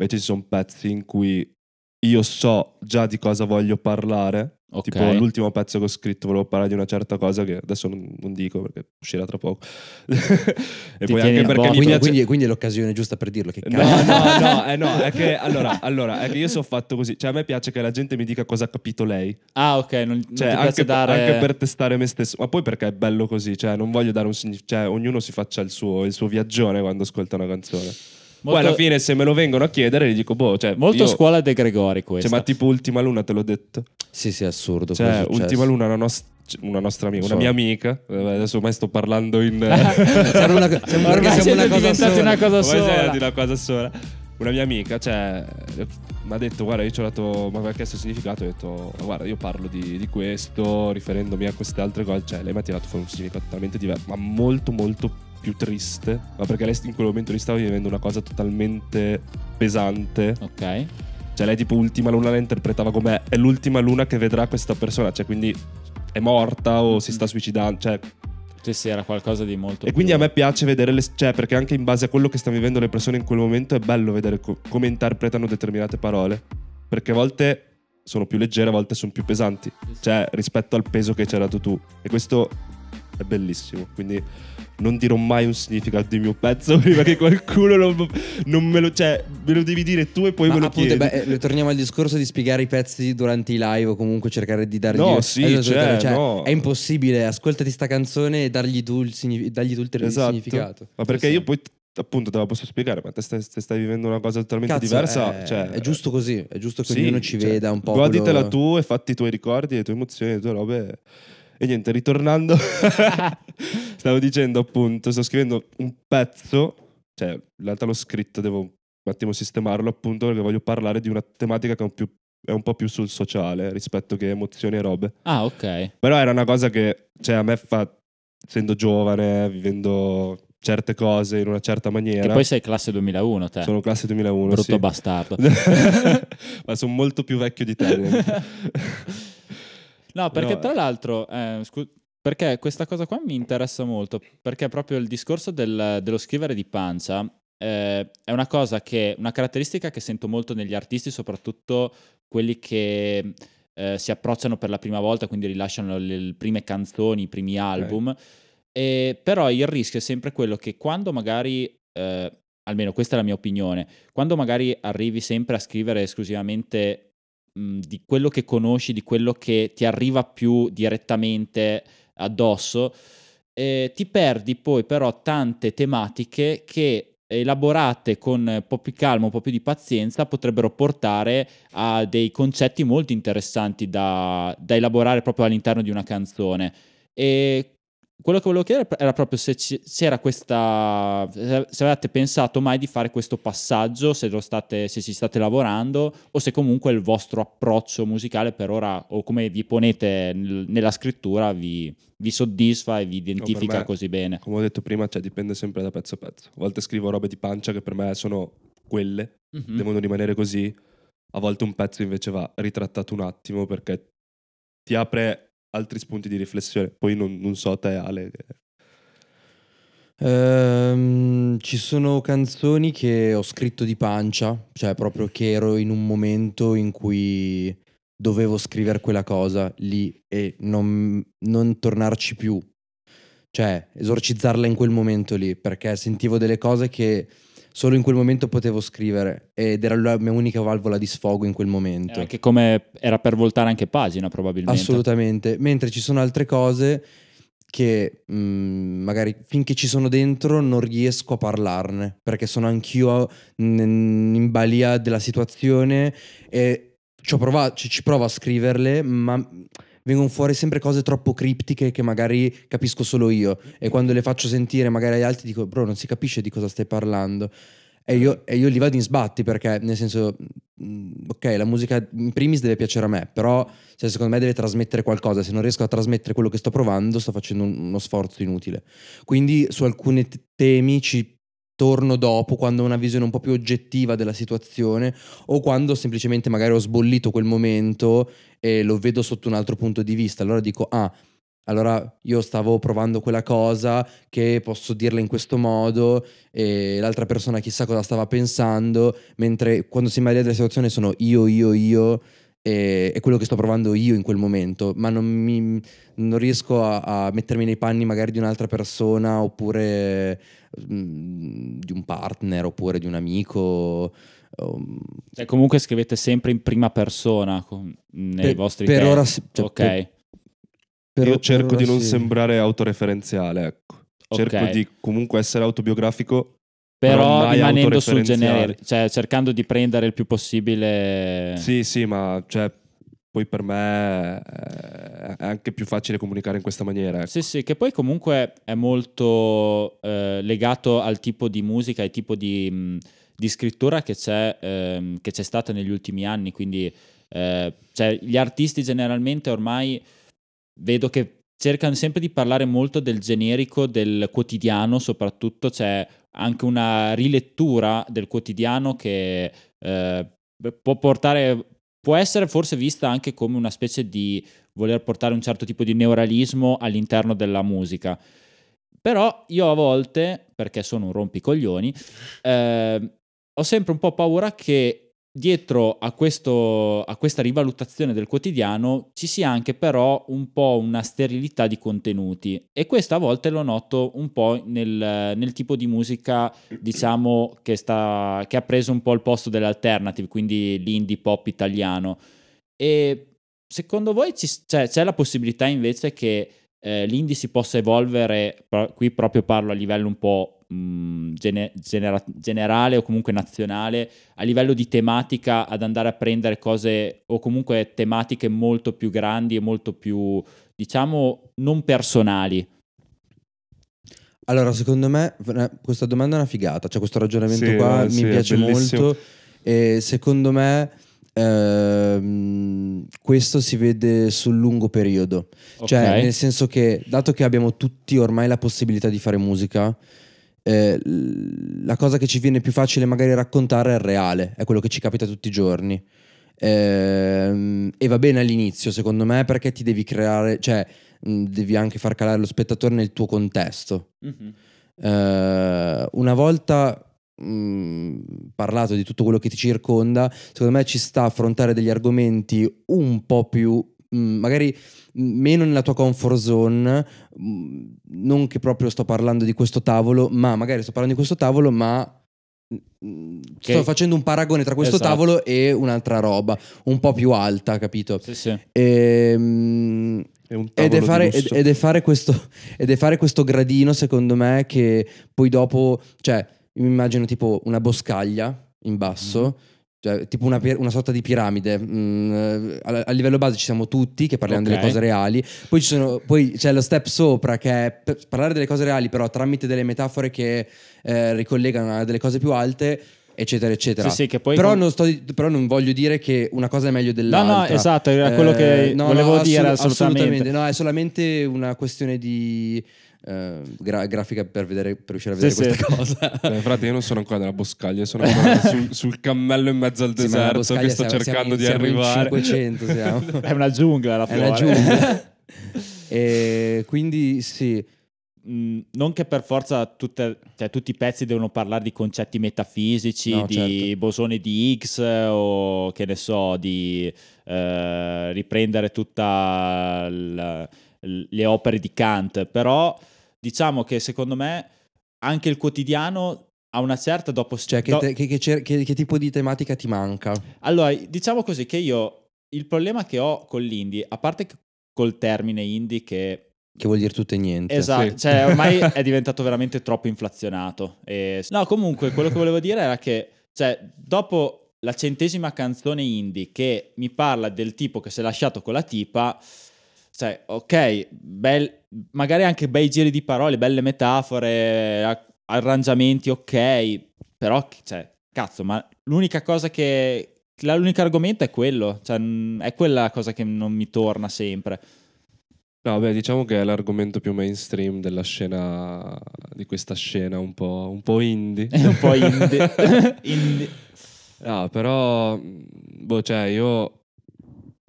Invece ci sono pezzi in cui io so già di cosa voglio parlare. Ok. Tipo l'ultimo pezzo che ho scritto volevo parlare di una certa cosa che adesso non, non dico perché uscirà tra poco. e Ti poi anche perché bocca. mi Quindi, piace... quindi- quindi è l'occasione giusta per dirlo. Che No, cazzo. no, no, eh, no, è che allora, allora, è che io sono fatto così. Cioè, a me piace che la gente mi dica cosa ha capito lei. Ah, ok, non, non Cioè, ti anche, piace dare... anche per testare me stesso, ma poi perché è bello così. Cioè, non voglio dare un significato. Cioè, ognuno si faccia il suo, il suo viaggione quando ascolta una canzone. Poi molto, alla fine, se me lo vengono a chiedere, gli dico, boh, cioè. molto io- scuola De Gregori questa. Cioè, ma tipo Ultima Luna, te l'ho detto. Sì, sì, è assurdo. Cioè, è. Ultima Luna è una, nos- una nostra amica, una mia amica. Eh, Adesso ormai sto parlando in. Siamo una, siamo, Ormai siamo una cosa sola. una cosa sola. di una cosa sola. Una mia amica, cioè, mi ha detto, guarda, io ci ho dato, ma mi ha chiesto il significato, ho detto, guarda, io parlo di, di questo, riferendomi a queste altre cose, cioè, lei mi ha tirato fuori un significato totalmente diverso, ma molto, molto più triste, ma perché lei in quel momento lì stava vivendo una cosa totalmente pesante, Ok. cioè lei tipo ultima luna la interpretava come è l'ultima luna che vedrà questa persona, cioè quindi è morta o si sta suicidando, cioè Sì, sì, era qualcosa di molto e quindi a più- me piace vedere le cioè perché anche in base a quello che stanno vivendo le persone in quel momento è bello vedere co- come interpretano determinate parole, perché a volte sono più leggere, a volte sono più pesanti, cioè rispetto al peso che ci hai dato tu. E questo è bellissimo, quindi non dirò mai un significato di mio pezzo prima che qualcuno non, non me lo cioè me lo devi dire tu e poi Ma me lo appunto, chiedi. beh, eh, torniamo al discorso di spiegare i pezzi durante i live o comunque cercare di dargli No, sì, Esatto, cioè, cioè, no. È impossibile, ascoltati sta canzone e dargli tu il, signifi- dargli tu il Esatto. significato. Ma perché Sì, io poi appunto te la posso spiegare, ma te stai, te stai vivendo una cosa totalmente Cazzo, diversa, è, cioè, è giusto così, è giusto che Sì, ognuno ci cioè, veda un po'. Goditela quello- tu e fatti i tuoi ricordi, le tue emozioni, le tue robe. E niente, ritornando, stavo dicendo appunto, sto scrivendo un pezzo, cioè in realtà l'ho scritto, devo un attimo sistemarlo appunto perché voglio parlare di una tematica che è un, più- è un po' più sul sociale rispetto che emozioni e robe. Ah, ok. Però era una cosa che, cioè, a me fa, essendo giovane, vivendo certe cose in una certa maniera. Che poi sei classe 2001, te. Sono classe 2001, Brutto sì. bastardo. Ma sono molto più vecchio di te. No, perché No. tra l'altro, eh, scu- perché questa cosa qua mi interessa molto, perché proprio il discorso del- dello scrivere di pancia eh, è una cosa che, una caratteristica che sento molto negli artisti, soprattutto quelli che eh, si approcciano per la prima volta, quindi rilasciano le, le prime canzoni, i primi album. E, però il rischio è sempre quello che quando magari, eh, almeno questa è la mia opinione, quando magari arrivi sempre a scrivere esclusivamente di quello che conosci, di quello che ti arriva più direttamente addosso, eh, ti perdi poi però tante tematiche che elaborate con un po' più calma, un po' più di pazienza, potrebbero portare a dei concetti molto interessanti da, da elaborare proprio all'interno di una canzone. E quello che volevo chiedere era proprio se c'era questa. se avevate pensato mai di fare questo passaggio, se, lo state, se ci state lavorando, o se comunque il vostro approccio musicale per ora, o come vi ponete nel- nella scrittura, vi, vi soddisfa e vi identifica me- così bene. Come ho detto prima, cioè, dipende sempre da pezzo a pezzo. A volte scrivo robe di pancia che per me sono quelle, Mhm. devono rimanere così. A volte un pezzo invece va ritrattato un attimo perché ti apre altri spunti di riflessione. Poi non, non so te, Ale. Ehm, ci sono canzoni che ho scritto di pancia, cioè proprio che ero in un momento in cui dovevo scrivere quella cosa lì e non, non tornarci più. Cioè, esorcizzarla in quel momento lì, perché sentivo delle cose che solo in quel momento potevo scrivere ed era la mia unica valvola di sfogo in quel momento. Era anche come era per voltare anche pagina, probabilmente. Assolutamente. Mentre ci sono altre cose che mh, magari finché ci sono dentro non riesco a parlarne perché sono anch'io in balia della situazione e ci, ho provato, ci provo a scriverle, ma vengono fuori sempre cose troppo criptiche che magari capisco solo io e quando le faccio sentire magari agli altri dico bro non si capisce di cosa stai parlando. E io, e io li vado in sbatti perché, nel senso, mh, ok, la musica in primis deve piacere a me, però cioè, secondo me deve trasmettere qualcosa. Se non riesco a trasmettere quello che sto provando, sto facendo un- uno sforzo inutile. Quindi su alcuni t- temi ci torno dopo quando ho una visione un po' più oggettiva della situazione o quando semplicemente magari ho sbollito quel momento e lo vedo sotto un altro punto di vista. Allora dico, ah, allora io stavo provando quella cosa che posso dirla in questo modo e l'altra persona chissà cosa stava pensando, mentre quando si immagina della situazione sono io, io, io e, e quello che sto provando io in quel momento, ma non, mi, non riesco a, a mettermi nei panni magari di un'altra persona oppure mm, di un partner oppure di un amico. um, Cioè, comunque scrivete sempre in prima persona con- nei Per- vostri per testi. ora sì, cioè, ok. per- per- Io cerco di non sì. sembrare autoreferenziale, ecco. Cerco Ok. di comunque essere autobiografico. Però rimanendo sul genere, cioè cercando di prendere il più possibile. Sì, sì, ma cioè, poi per me eh, è anche più facile comunicare in questa maniera. ecco. Sì, sì, che poi comunque è molto eh, legato al tipo di musica e tipo di, mh, di scrittura che c'è, ehm, che c'è stata negli ultimi anni. Quindi eh, cioè, gli artisti generalmente ormai vedo che cercano sempre di parlare molto del generico, del quotidiano, soprattutto c'è anche una rilettura del quotidiano che eh, può portare, può essere forse vista anche come una specie di voler portare un certo tipo di neuralismo all'interno della musica. Però io a volte, perché sono un rompicoglioni, eh, ho sempre un po' paura che dietro a, questo, a questa rivalutazione del quotidiano ci sia anche però un po' una sterilità di contenuti e questo a volte lo noto un po' nel, nel tipo di musica diciamo che, sta, che ha preso un po' il posto dell'alternative, quindi l'indie pop italiano. E secondo voi ci- cioè, c'è la possibilità invece che eh, l'indie si possa evolvere, qui proprio parlo a livello un po' mh, gene- genera- generale o comunque nazionale, a livello di tematica ad andare a prendere cose o comunque tematiche molto più grandi e molto più, diciamo, non personali. Allora, secondo me questa domanda è una figata, cioè questo ragionamento Sì, qua eh, mi sì, piace molto e secondo me ehm, questo si vede sul lungo periodo, cioè Ok? nel senso che dato che abbiamo tutti ormai la possibilità di fare musica, eh, la cosa che ci viene più facile magari raccontare è il reale, è quello che ci capita tutti i giorni. Ehm, e va bene all'inizio, secondo me, perché ti devi creare, cioè mh, devi anche far calare lo spettatore nel tuo contesto. Mhm. Eh, una volta mh, parlato di tutto quello che ti circonda, secondo me ci sta a affrontare degli argomenti un po' più, magari mh, meno nella tua comfort zone, mh, non che proprio sto parlando di questo tavolo, ma magari sto parlando di questo tavolo, ma mh, sto Che- facendo un paragone tra questo Esatto. tavolo e un'altra roba, un po' più alta, capito? Sì, sì. Ehm, È un ed è, fare, ed- ed è fare questo, ed è fare questo gradino, secondo me, che poi dopo, cioè, io mi immagino tipo una boscaglia in basso, Mm-hmm. Cioè, tipo una, una sorta di piramide. Mm, eh, a, a livello base ci siamo tutti che parliamo Ok. delle cose reali, poi, ci sono, poi c'è lo step sopra che è parlare delle cose reali, però tramite delle metafore che eh, ricollegano a delle cose più alte. Eccetera, eccetera. Sì, sì, però, com- non sto però non voglio dire che una cosa è meglio No, dell'altra. no, esatto, era quello che Eh, no, volevo no, dire assolut- assolutamente. No, è solamente una questione di eh, gra- grafica per, vedere, per riuscire a vedere Sì, sì. questa cosa. Eh, frate, io non sono ancora nella boscaglia, sono ancora sul, sul cammello in mezzo al Sì, la deserto che sto siamo- cercando siamo di in- siamo arrivare. in 500 siamo. È una giungla là È una fuori. giungla. e quindi sì, Mm, non che per forza tutte- cioè, tutti i pezzi devono parlare di concetti metafisici, No, di certo. bosone di Higgs o che ne so, di eh, riprendere tutte le opere di Kant, però diciamo che secondo me anche il quotidiano ha una certa dopo... cioè che, te- che- che che- che tipo di tematica ti manca? Allora, diciamo così che io il problema che ho con l'indie, a parte col termine indie che Che vuol dire tutto e niente. Esatto, Sì. cioè ormai è diventato veramente troppo inflazionato. E- No, comunque quello che volevo dire era che, cioè, dopo la centesima canzone indie che mi parla del tipo che si è lasciato con la tipa, cioè, ok, bel- magari anche bei giri di parole, belle metafore, arrangiamenti, ok, però, cioè, cazzo, ma l'unica cosa che... L'unico argomento è quello, cioè, è quella cosa che non mi torna sempre. No, beh, diciamo che è l'argomento più mainstream della scena, di questa scena un po', un po indie. Un po' indie. indie. No, però, boh, cioè, io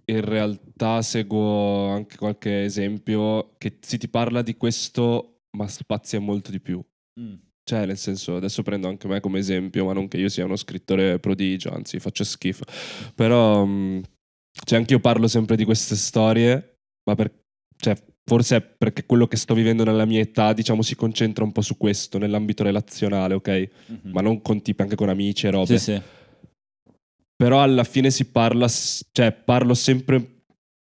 in realtà seguo anche qualche esempio che si ti parla di questo, ma spazia molto di più. Mm. Cioè, nel senso, adesso prendo anche me come esempio, ma non che io sia uno scrittore prodigio, anzi faccio schifo. Però, mh, cioè, anche io parlo sempre di queste storie, ma per, cioè, forse è perché quello che sto vivendo nella mia età, diciamo, si concentra un po' su questo, nell'ambito relazionale, ok? Mhm. Ma non con tipi, anche con amici e robe. Sì, sì. Però alla fine si parla, cioè parlo sempre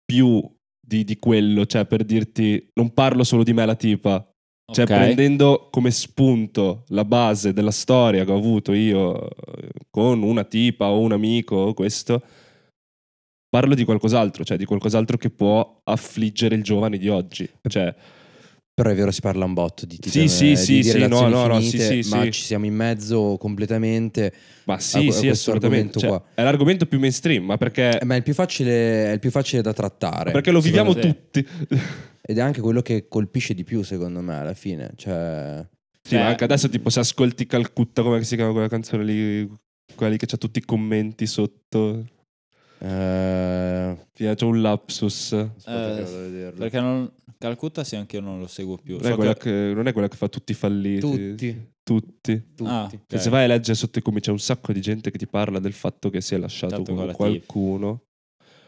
più di, di quello, cioè per dirti, non parlo solo di me la tipa, cioè Ok. prendendo come spunto la base della storia che ho avuto io con una tipa o un amico o questo, parlo di qualcos'altro, cioè di qualcos'altro che può affliggere il giovane di oggi. Cioè, Però è vero, si parla un botto di, Sì, di- sì, di- sì, di sì, no, no, no, sì, sì, ma sì. ci siamo in mezzo completamente. ma sì, a sì, questo assolutamente. argomento Cioè, qua. è l'argomento più mainstream, ma perché, Eh, ma è il più facile, è il più facile da trattare. perché lo viviamo me. tutti. Ed è anche quello che colpisce di più, secondo me, alla fine. Cioè, Sì, Cioè- ma anche adesso tipo se ascolti Calcutta, come si chiama quella canzone lì, quella lì che c'ha tutti i commenti sotto. Eh, C'è un lapsus. Non Eh. Perché non... Calcutta sì, anche io non lo seguo più. è, So quella che- che- non è quella che fa tutti i falliti. Tutti. Tutti. Tutti. Ah, Che ok. se vai a leggere sotto i commenti c'è un sacco di gente che ti parla del fatto che si è lasciato Certo, con qualcuno.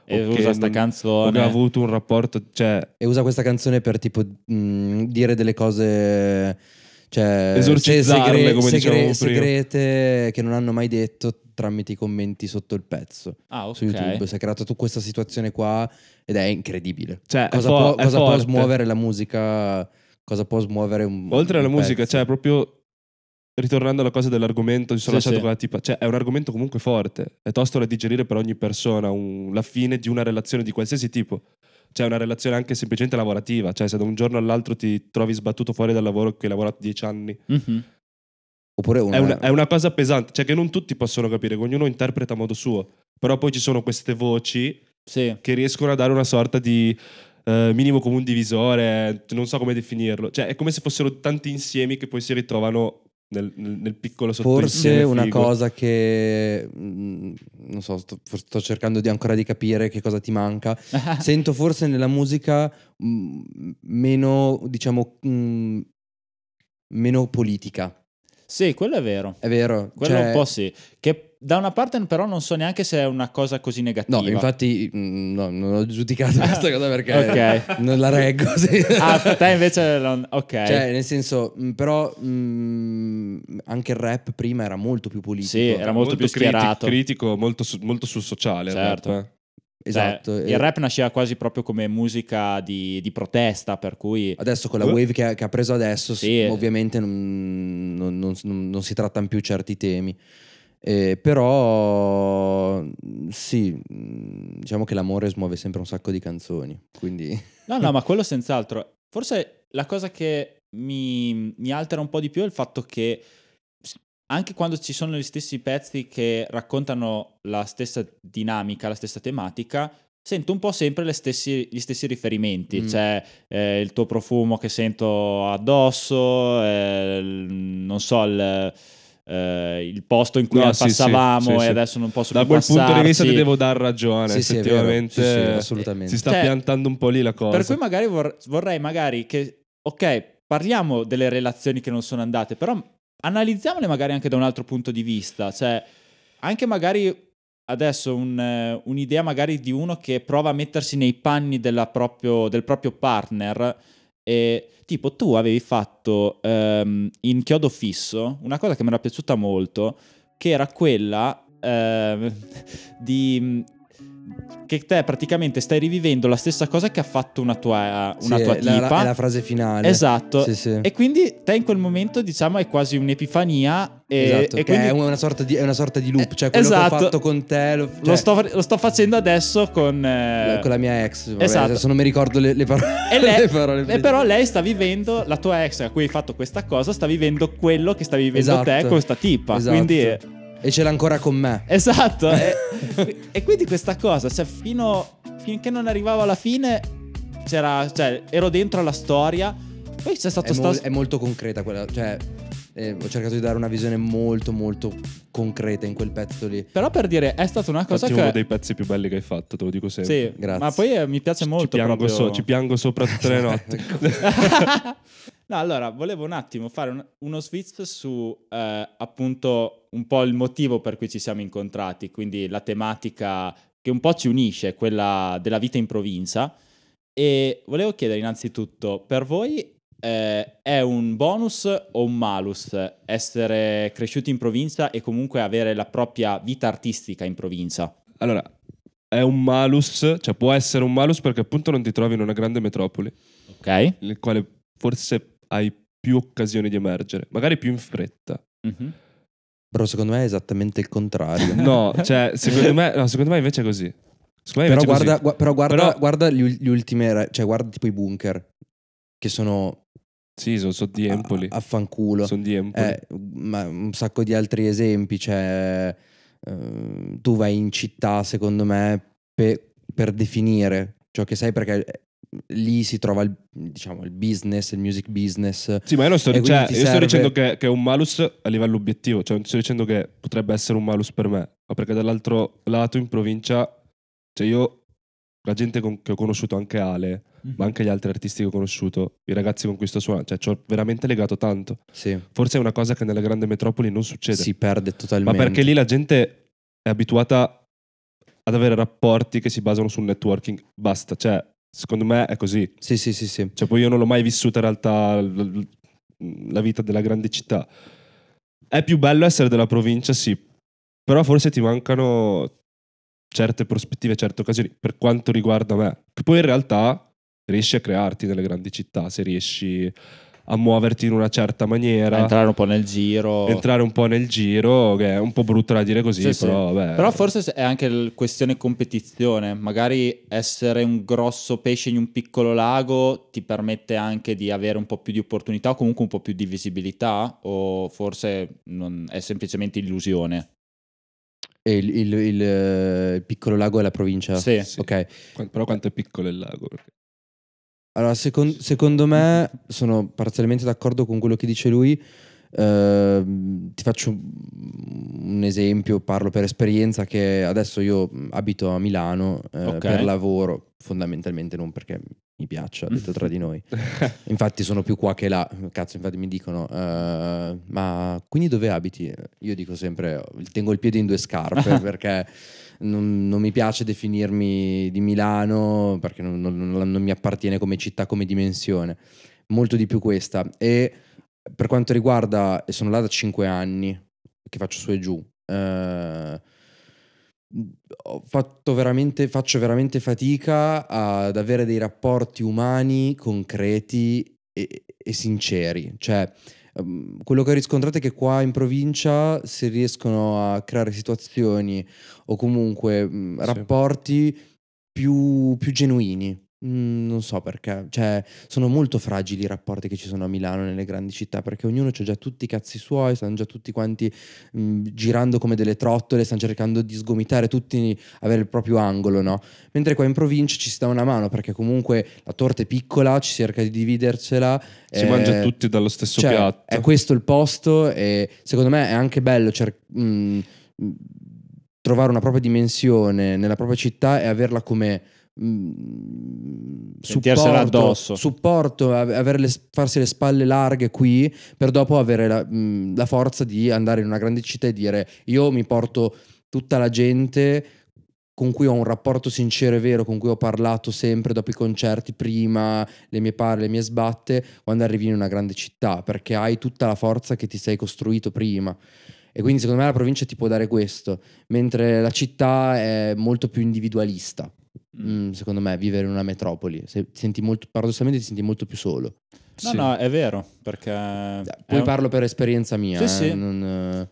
E o che usa sta non- O canzone. che ha avuto un rapporto, cioè, E usa questa canzone per tipo mh, dire delle cose. Cioè, Esorcizzarle, come dicevamo prima. segrete che non hanno mai detto tramite i commenti sotto il pezzo Ah, su ok. YouTube. Si è creata tu questa situazione qua ed è incredibile. cioè Cosa, fo- può, è cosa può smuovere la musica? Cosa può smuovere un. Oltre alla un musica, pezzo? cioè proprio ritornando alla cosa dell'argomento, mi sono Sì, lasciato sì. tipa, cioè è un argomento comunque forte, è tosto da digerire per ogni persona, un- la fine di una relazione di qualsiasi tipo. Cioè una relazione anche semplicemente lavorativa, cioè se da un giorno all'altro ti trovi sbattuto fuori dal lavoro che hai lavorato dieci anni. Mhm. Oppure una, È, una, è una cosa pesante, cioè che non tutti possono capire, che ognuno interpreta a modo suo. Però poi ci sono queste voci Sì. che riescono a dare una sorta di eh, minimo comune divisore, non so come definirlo. Cioè è come se fossero tanti insiemi che poi si ritrovano nel, nel- piccolo Forse una figo. cosa che mm, non so, sto, sto cercando di ancora di capire che cosa ti manca. Sento forse nella musica mm, meno, diciamo, mm, meno politica. sì, quello è vero. È vero? Quello Cioè- un po' sì. Che da una parte però non so neanche se è una cosa così negativa. No, infatti mm, no, non ho giudicato questa cosa perché Ok. non la reggo. sì. Ah, per te invece non... Ok. Cioè, nel senso, mm, però mm, anche il rap prima era molto più politico. Sì, era molto più criti- schierato. critico, molto, su- molto sul sociale. Certo. rap, eh. Esatto. E il rap nasceva quasi proprio come musica di, di protesta, per cui... Adesso con la wave che ha, che ha preso adesso, Sì. ovviamente non- non- non- non si trattano più certi temi. Eh, però sì, mm, diciamo che l'amore smuove sempre un sacco di canzoni. Quindi No, no, ma quello senz'altro. Forse la cosa che mi, mi altera un po' di più è il fatto che anche quando ci sono gli stessi pezzi che raccontano la stessa dinamica, la stessa tematica, sento un po' sempre le stessi- gli stessi riferimenti. Mm. Cioè eh, il tuo profumo che sento addosso, eh, non so, il, eh, il posto in cui No, passavamo sì, sì, e sì. adesso non posso Da più quel punto di vista ti devo dar ragione. effettivamente Sì, sì, assolutamente. si sta Cioè, piantando un po' lì la cosa. Per cui magari vor- vorrei magari che, ok, parliamo delle relazioni che non sono andate, però analizziamole magari anche da un altro punto di vista, cioè anche magari adesso un, un'idea magari di uno che prova a mettersi nei panni della proprio- del proprio partner e tipo tu avevi fatto ehm, in chiodo fisso una cosa che mi era piaciuta molto che era quella ehm, di, che te praticamente stai rivivendo la stessa cosa che ha fatto una tua, una Sì, tua è la- tipa. è la frase finale. Esatto. Sì, sì. E quindi te in quel momento, diciamo, è quasi un'epifania. E, Esatto, e che quindi è una sorta di, è una sorta di loop, Eh, cioè quello che esatto. ho fatto con te lo, lo, cioè, sto, lo sto facendo adesso con. eh, con la mia ex. Vabbè, esatto. Adesso non mi ricordo le, le parole. E, lei- le parole e però lei sta vivendo, la tua ex a cui hai fatto questa cosa, sta vivendo quello che sta vivendo Esatto. te con questa tipa. Esatto. Quindi. Eh, E ce l'ha ancora con me. Esatto. e, e quindi questa cosa, cioè, fino, finché non arrivavo alla fine, c'era, cioè, ero dentro alla storia. Poi c'è stato È, mol- è molto concreta quella, cioè eh, ho cercato di dare una visione molto molto concreta in quel pezzo lì. Però per dire, è stata una cosa Infatti è che. uno dei pezzi più belli che hai fatto, te lo dico sempre. Sì, Grazie. ma poi eh, mi piace Ci- molto. ci, piango proprio- so- ci piango sopra tutte le notti. no, allora, volevo un attimo fare un- uno switch su eh, appunto un po' il motivo per cui ci siamo incontrati, quindi la tematica che un po' ci unisce, quella della vita in provincia. E volevo chiedere innanzitutto, per voi eh, è un bonus o un malus essere cresciuti in provincia e comunque avere la propria vita artistica in provincia? allora, è un malus, cioè può essere un malus perché appunto non ti trovi in una grande metropoli, Ok? nel quale forse hai più occasioni di emergere, magari più in fretta. Mhm. Però secondo me è esattamente il contrario. No, cioè, secondo me, no, secondo me invece è così. Secondo me però invece è così. guarda, gua- però guarda, Però- guarda gli, gli ultimi, cioè guarda tipo i bunker che sono Sì, sono, sono di Empoli. a, a fanculo. Sono di Empoli. Eh, ma un sacco di altri esempi, cioè ehm, tu vai in città secondo me pe- per definire ciò che sei perché eh, lì si trova il, diciamo, il business, il music business. Sì, ma io sto, cioè, io sto serve- dicendo che, che è un malus a livello obiettivo, cioè non sto dicendo che potrebbe essere un malus per me, ma perché dall'altro lato in provincia, cioè io, la gente con- che ho conosciuto, anche Ale, ma anche gli altri artisti che ho conosciuto, i ragazzi con cui sto suonando, cioè ci ho veramente legato tanto. Sì, Forse è una cosa che nelle grandi metropoli non succede, si perde ma totalmente. perché lì la gente è abituata ad avere rapporti che si basano sul networking, basta, cioè secondo me è così. Sì, sì, sì, sì. Cioè, poi io non l'ho mai vissuta in realtà la vita della grande città. È più bello essere della provincia, sì, però forse ti mancano certe prospettive, certe occasioni per quanto riguarda me. Che poi in realtà riesci a crearti nelle grandi città, se riesci a muoverti in una certa A maniera, entrare un po' nel giro. entrare un po' nel giro, che è un po' brutto da dire così, Sì, sì. però vabbè. Però forse è anche questione competizione. Magari essere un grosso pesce in un piccolo lago ti permette anche di avere un po' più di opportunità o comunque un po' più di visibilità. O forse non- è semplicemente illusione. E il, il- il, eh, il piccolo lago è la provincia? Sì. Sì. Ok. Qu- Però quanto è piccolo il lago? Allora, secon- secondo me sono parzialmente d'accordo con quello che dice lui. Ehm, ti faccio un esempio, parlo per esperienza che adesso io abito a Milano eh, Ok. per lavoro, fondamentalmente non perché mi piaccia, detto tra di noi. Infatti sono più qua che là, cazzo, infatti mi dicono, eh, ma quindi dove abiti? Io dico sempre, tengo il piede in due scarpe perché non, non mi piace definirmi di Milano perché non, non- non- mi appartiene come città, come dimensione. Molto di più questa. E per quanto riguarda, sono là da cinque anni che faccio su e giù, eh, ho fatto veramente, faccio veramente fatica ad avere dei rapporti umani concreti e, e sinceri. Cioè, ehm, quello che ho riscontrato è che qua in provincia si riescono a creare situazioni o comunque mh, rapporti più, più genuini. Mm, non so perché, cioè sono molto fragili i rapporti che ci sono a Milano nelle grandi città perché ognuno ha già tutti i cazzi suoi, stanno già tutti quanti mh, girando come delle trottole, stanno cercando di sgomitare tutti, avere il proprio angolo, no? Mentre qua in provincia ci si dà una mano perché comunque la torta è piccola, ci si cerca di dividersela. Si eh, mangia tutti dallo stesso cioè, piatto. È questo il posto e secondo me è anche bello cer- mh, mh, trovare una propria dimensione nella propria città e averla come supporto, addosso. supporto, le, farsi le spalle larghe qui per dopo avere la, mh, la forza di andare in una grande città e dire io mi porto tutta la gente con cui ho un rapporto sincero e vero, con cui ho parlato sempre dopo i concerti, prima, le mie pare, le mie sbatte, quando arrivi in una grande città, perché hai tutta la forza che ti sei costruito prima. E quindi secondo me la provincia ti può dare questo, mentre la città è molto più individualista. Mm, secondo me vivere in una metropoli, Se- ti senti molto, paradossalmente ti senti molto più solo. No, Sì. no, è vero, perché... Poi è un- parlo per esperienza mia. Sì, eh, sì. non,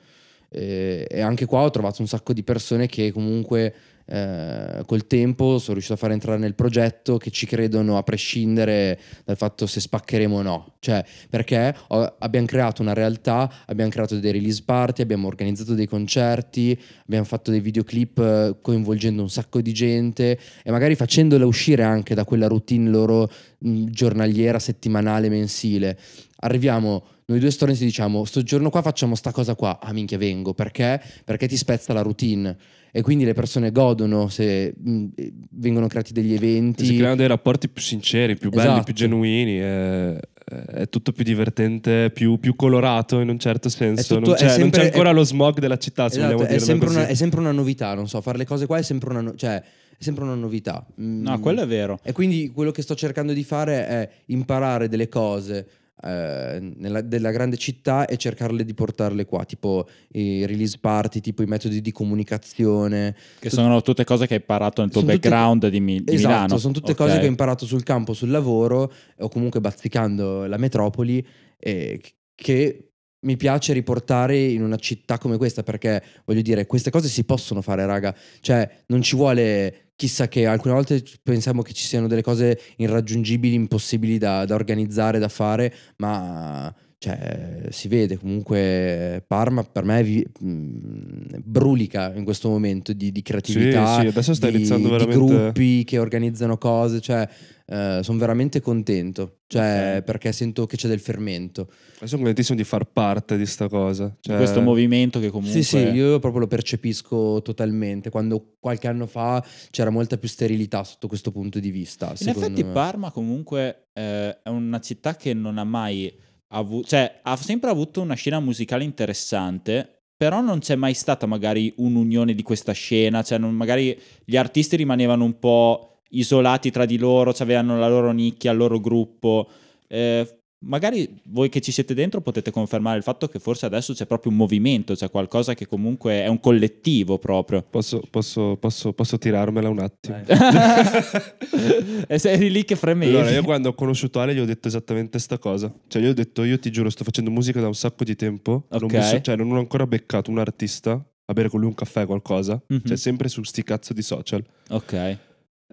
eh, e anche qua ho trovato un sacco di persone che comunque eh, col tempo sono riuscito a far entrare nel progetto, che ci credono a prescindere dal fatto se spaccheremo o no. Cioè, perché ho- abbiamo creato una realtà, abbiamo creato dei release party, abbiamo organizzato dei concerti, abbiamo fatto dei videoclip eh, coinvolgendo un sacco di gente e magari facendola uscire anche da quella routine loro mh, giornaliera, settimanale, mensile. Arriviamo noi due storni diciamo sto giorno qua facciamo sta cosa qua ah minchia vengo perché perché ti spezza la routine e quindi le persone godono se mh, vengono creati degli eventi Si creano dei rapporti più sinceri, più belli, Esatto. più genuini. È, è tutto più divertente, più, più colorato in un certo senso. tutto- non, c'è, non sempre- c'è ancora è- lo smog della città, se Esatto, vogliamo è, sempre così. una, è sempre una novità non so fare le cose qua è sempre una, no- cioè, è sempre una novità Mm. No, quello è vero. E quindi quello che sto cercando di fare è imparare delle cose eh, nella, della grande città e cercarle di portarle qua, tipo i release party, tipo i metodi di comunicazione. Che sono tutte cose che hai imparato nel tuo Sono tutte- background di, Mi- di esatto, Milano. sono tutte Ok. cose che ho imparato sul campo, sul lavoro o comunque bazzicando la metropoli e che mi piace riportare in una città come questa perché voglio dire, queste cose si possono fare, raga. Cioè, non ci vuole chissà che alcune volte pensiamo che ci siano delle cose irraggiungibili, impossibili da, da organizzare, da fare, ma cioè, si vede comunque Parma per me vi- mh, brulica in questo momento di, di creatività, sì, adesso sta di, iniziando di veramente- gruppi che organizzano cose, cioè sono veramente contento, cioè, Ok. perché sento che c'è del fermento. Sono contentissimo di far parte di sta cosa. Di Cioè, questo movimento che comunque... Sì, sì, io proprio lo percepisco totalmente. Quando qualche anno fa c'era molta più sterilità sotto questo punto di vista. In effetti me. Parma comunque eh, è una città che non ha mai avuto, cioè ha sempre avuto una scena musicale interessante, però non c'è mai stata magari un'unione di questa scena, cioè non- magari gli artisti rimanevano un po' isolati tra di loro, cioè avevano la loro nicchia, il loro gruppo. Eh, magari voi che ci siete dentro potete confermare il fatto che forse adesso c'è proprio un movimento, c'è qualcosa che comunque è un collettivo proprio. Posso, posso, posso, posso tirarmela un attimo? e sei lì che fremevi. Allora, io quando ho conosciuto Ale gli ho detto esattamente sta cosa. Cioè, gli ho detto, io ti giuro, sto facendo musica da un sacco di tempo. Non, Ok. mi so- cioè, non ho ancora beccato un artista a bere con lui un caffè o qualcosa. Mhm. Cioè, sempre su sti cazzo di social. Ok.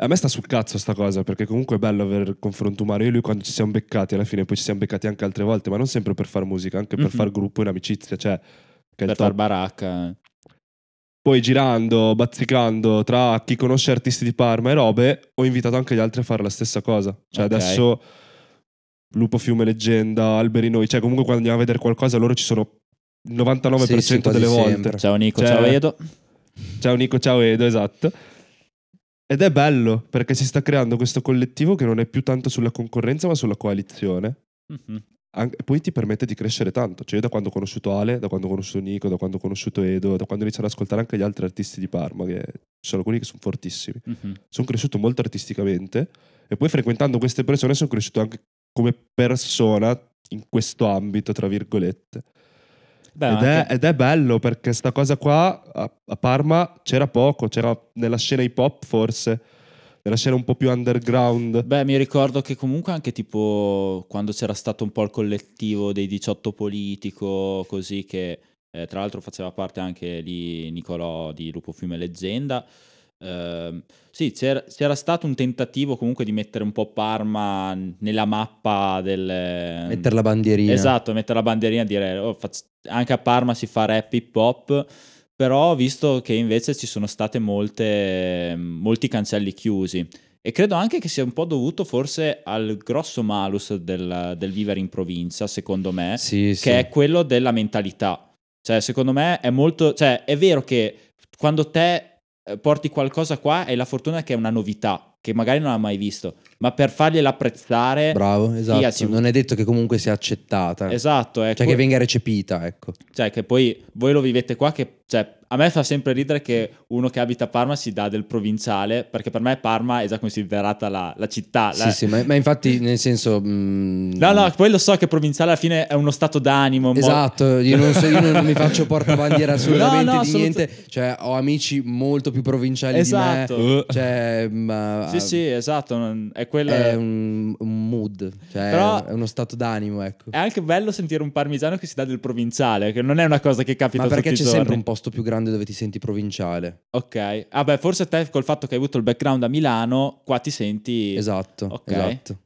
A me sta sul cazzo sta cosa, perché comunque è bello avere il confronto umano. Io e lui quando ci siamo beccati, alla fine poi ci siamo beccati anche altre volte, ma non sempre per fare musica, anche per Mhm. far gruppo in amicizia. Cioè, Per far baracca. Poi girando, bazzicando tra chi conosce artisti di Parma e robe, ho invitato anche gli altri a fare la stessa cosa. Cioè Ok. adesso Lupo Fiume Leggenda, Alberi Noi, cioè comunque quando andiamo a vedere qualcosa loro ci sono il 99% Sì, sì, delle volte. sempre. Ciao Nico, Cioè- ciao Edo. Ciao Nico, ciao Edo, esatto. Ed è bello perché si sta creando questo collettivo che non è più tanto sulla concorrenza ma sulla coalizione. Mhm. Anche- e poi ti permette di crescere tanto. Cioè, io da quando ho conosciuto Ale, da quando ho conosciuto Nico, da quando ho conosciuto Edo, da quando ho iniziato ad ascoltare anche gli altri artisti di Parma, che sono alcuni che sono fortissimi. Mhm. Sono cresciuto molto artisticamente e poi frequentando queste persone sono cresciuto anche come persona in questo ambito, tra virgolette. Beh, ed, è, anche- ed è bello perché sta cosa qua a, a Parma c'era poco, c'era nella scena hip hop forse, nella scena un po' più underground. Beh, mi ricordo che comunque anche tipo quando c'era stato un po' il collettivo dei 18 politico, così che eh, tra l'altro faceva parte anche lì Nicolò di Lupo Fiume Leggenda. ehm, sì, c'era, c'era stato un tentativo comunque di mettere un po' Parma nella mappa del... Mettere la bandierina. Esatto, mettere la bandierina e dire "Oh, fac- anche a Parma si fa rap hip hop, però ho visto che invece ci sono state molte, molti cancelli chiusi e credo anche che sia un po' dovuto forse al grosso malus del, del vivere in provincia, secondo me, Sì, sì. che è quello della mentalità. Cioè, secondo me è molto... Cioè, è vero che quando te porti qualcosa qua hai la fortuna che è una novità, che magari non hai mai visto, ma per fargliela apprezzare... Bravo, esatto. Fiaci- Non è detto che comunque sia accettata. Esatto, ecco. Cioè che venga recepita, ecco. Cioè, che poi voi lo vivete qua che... Cioè, a me fa sempre ridere che uno che abita a Parma si dà del provinciale, perché per me Parma è già considerata la, la città. la- Sì, sì, ma, ma infatti nel senso... mm, No, no, poi lo so che provinciale alla fine è uno stato d'animo. un mo- Esatto, io non, so- io non mi faccio portabandiera assolutamente No, no, di assolut- niente. Cioè, ho amici molto più provinciali Esatto. di me. Cioè, ma- Sì, sì, esatto, non- è quello... È un, un mood, cioè Però- è uno stato d'animo, ecco. È anche bello sentire un parmigiano che si dà del provinciale, che non è una cosa che capita Ma perché c'è sempre un posto più grande dove ti senti provinciale. Ok. Ah beh, forse te col fatto che hai avuto il background a Milano, qua ti senti... Esatto, Ok. esatto.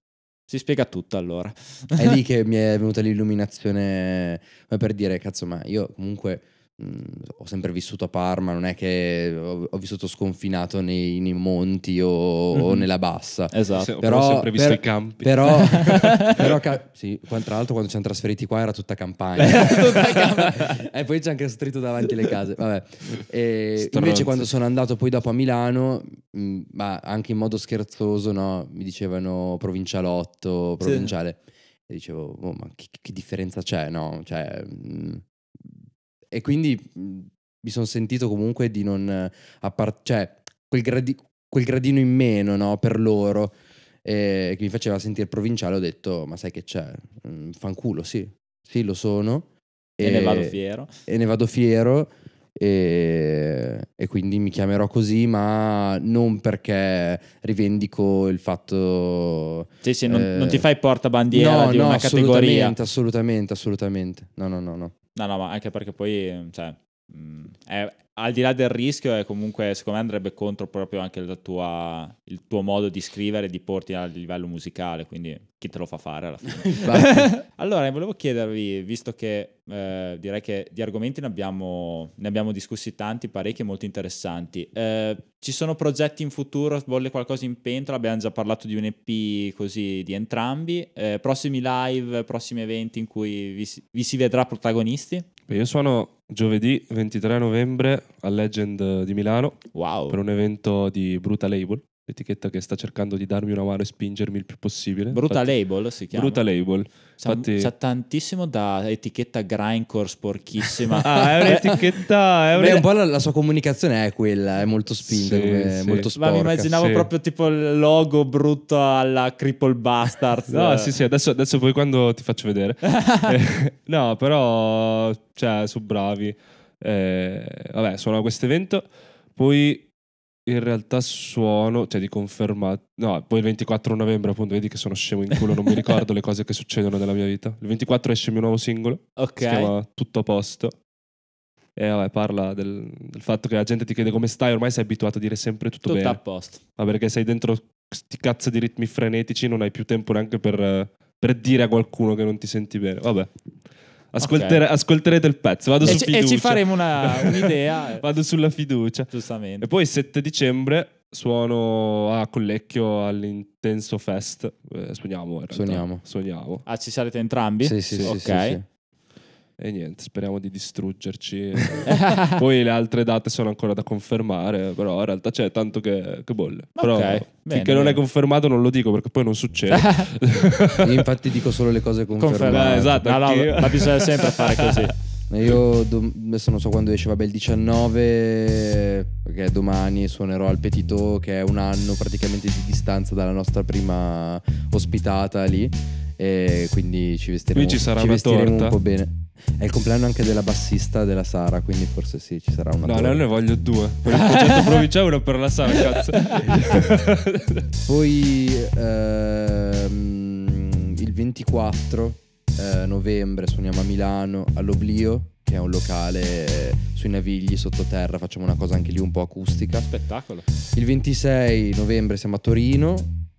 Si spiega tutto allora. È lì che mi è venuta l'illuminazione come per dire, cazzo, ma io comunque mh, ho sempre vissuto a Parma, non è che ho, ho vissuto sconfinato nei, nei monti o, o Mhm. nella bassa. Esatto. Sì, Però- ho sempre visto per- i campi. Però, però ca- sì, tra l'altro quando ci siamo trasferiti qua era tutta campagna. Tutta campagna. e poi c'è anche scritto davanti le case. Vabbè. E invece quando sono andato poi dopo a Milano, mh, ma anche in modo scherzoso, no? mi dicevano provincialotto, provinciale. E dicevo, "Oh, ma che, che differenza c'è? No? Cioè, mh, e quindi mh, mi sono sentito comunque di non... eh, appar- cioè, quel, gradi- quel gradino in meno no? per loro eh, che mi faceva sentire provinciale, ho detto, ma sai che c'è? Mm, fanculo, sì, sì, lo sono. E ne vado fiero. E ne vado fiero. E, e quindi mi chiamerò così, ma non perché rivendico il fatto. Sì, sì, non, Eh, non ti fai portabandiera no, di no, una categoria. assolutamente, assolutamente, assolutamente. No, no, no, no. No, no, ma anche perché poi, cioè, è- al di là del rischio, è comunque, secondo me andrebbe contro proprio anche la tua- il tuo modo di scrivere e di porti a livello musicale, quindi chi te lo fa fare alla fine. Allora, volevo chiedervi, visto che eh, direi che di argomenti ne abbiamo, ne abbiamo discussi tanti, parecchi e molto interessanti, eh, ci sono progetti in futuro, bolle qualcosa in pentola, abbiamo già parlato di un EP così di entrambi, eh, prossimi live, prossimi eventi in cui vi si- vi si vedrà protagonisti? Beh, Io suono giovedì 23 novembre al Legend di Milano Wow. per un evento di Bruta Label, l'etichetta che sta cercando di darmi una mano e spingermi il più possibile. Bruta Infatti- Label si chiama. Bruta Label. C'ha, Infatti- c'ha tantissimo da etichetta grindcore sporchissima. Ah, è un'etichetta... È Beh, una- un po' la, la sua comunicazione è quella, è molto spinta, Sì, sì. molto Ma sporca. mi immaginavo sì. proprio tipo il logo brutto alla Cripple Bastards. No, sì, sì, adesso, adesso poi quando ti faccio vedere. Eh, no, però, cioè, sono bravi. Eh, vabbè, suono a questo evento. Poi in realtà suono, cioè di confermato. No, poi il 24 novembre, appunto, vedi che sono scemo in culo, non mi ricordo le cose che succedono nella mia vita. Il 24 esce il mio nuovo singolo, Ok. si chiama Tutto a posto. E vabbè, parla del, del fatto che la gente ti chiede come stai, ormai sei abituato a dire sempre tutto, Tutto a bene. posto. Ma perché sei dentro sti cazzo di ritmi frenetici, non hai più tempo neanche per, eh, per dire a qualcuno che non ti senti bene. Vabbè. Ascoltere- Ok. Ascolterete il pezzo, vado E su ci, fiducia. e ci faremo una- un'idea. Vado sulla fiducia. E Giustamente. poi il 7 dicembre suono a Collecchio all'Intenso Fest. Eh, suoniamo. Suoniamo. Suoniamo. Ah, ci sarete entrambi? Sì, sì, sì, Ok. sì, sì. E niente, speriamo di distruggerci. poi le altre date sono ancora da confermare, però in realtà c'è tanto che, che bolle. Però Ok, bene, finché non bene. è confermato non lo dico perché poi non succede. Io infatti dico solo le cose confermate. Confermato. Eh, esatto, No, no, ma bisogna sempre fare così. Io do- adesso non so quando esce, vabbè, il 19, che è domani, suonerò al Petito, che è un anno praticamente di distanza dalla nostra prima ospitata lì. E quindi ci vestiremo, ci sarà una vestiremo torta? un po' bene. È il compleanno anche della bassista della Sara, quindi forse sì, ci sarà una No, torta. no, ne voglio due. Per il progetto provinciale uno per la Sara, cazzo. Poi ehm, il 24 eh, novembre suoniamo a Milano all'Oblio, che è un locale sui Navigli sottoterra, facciamo una cosa anche lì un po' acustica. Spettacolo. Il 26 novembre siamo a Torino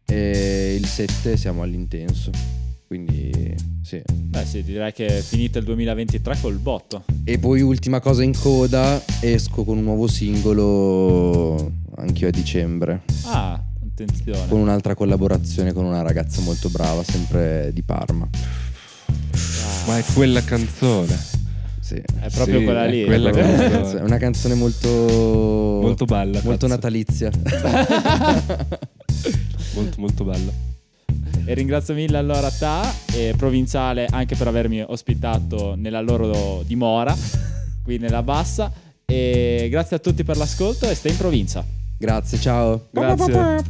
e il 7 siamo all'Intenso. Quindi sì. Beh, sì, direi che è finito il 2023 col botto. E poi ultima cosa in coda, esco con un nuovo singolo anch'io a dicembre. Ah, attenzione. Con un'altra collaborazione con una ragazza molto brava, sempre di Parma. Ma è quella canzone. Sì. È proprio Sì, quella è lì. quella è È canzone. una canzone molto Molto bella. molto cazzo. natalizia. Molto, molto bella. E ringrazio mille allora Ta e Provinciale anche per avermi ospitato nella loro dimora, qui nella bassa. E grazie a tutti per l'ascolto e stai in provincia. Grazie, ciao. Grazie.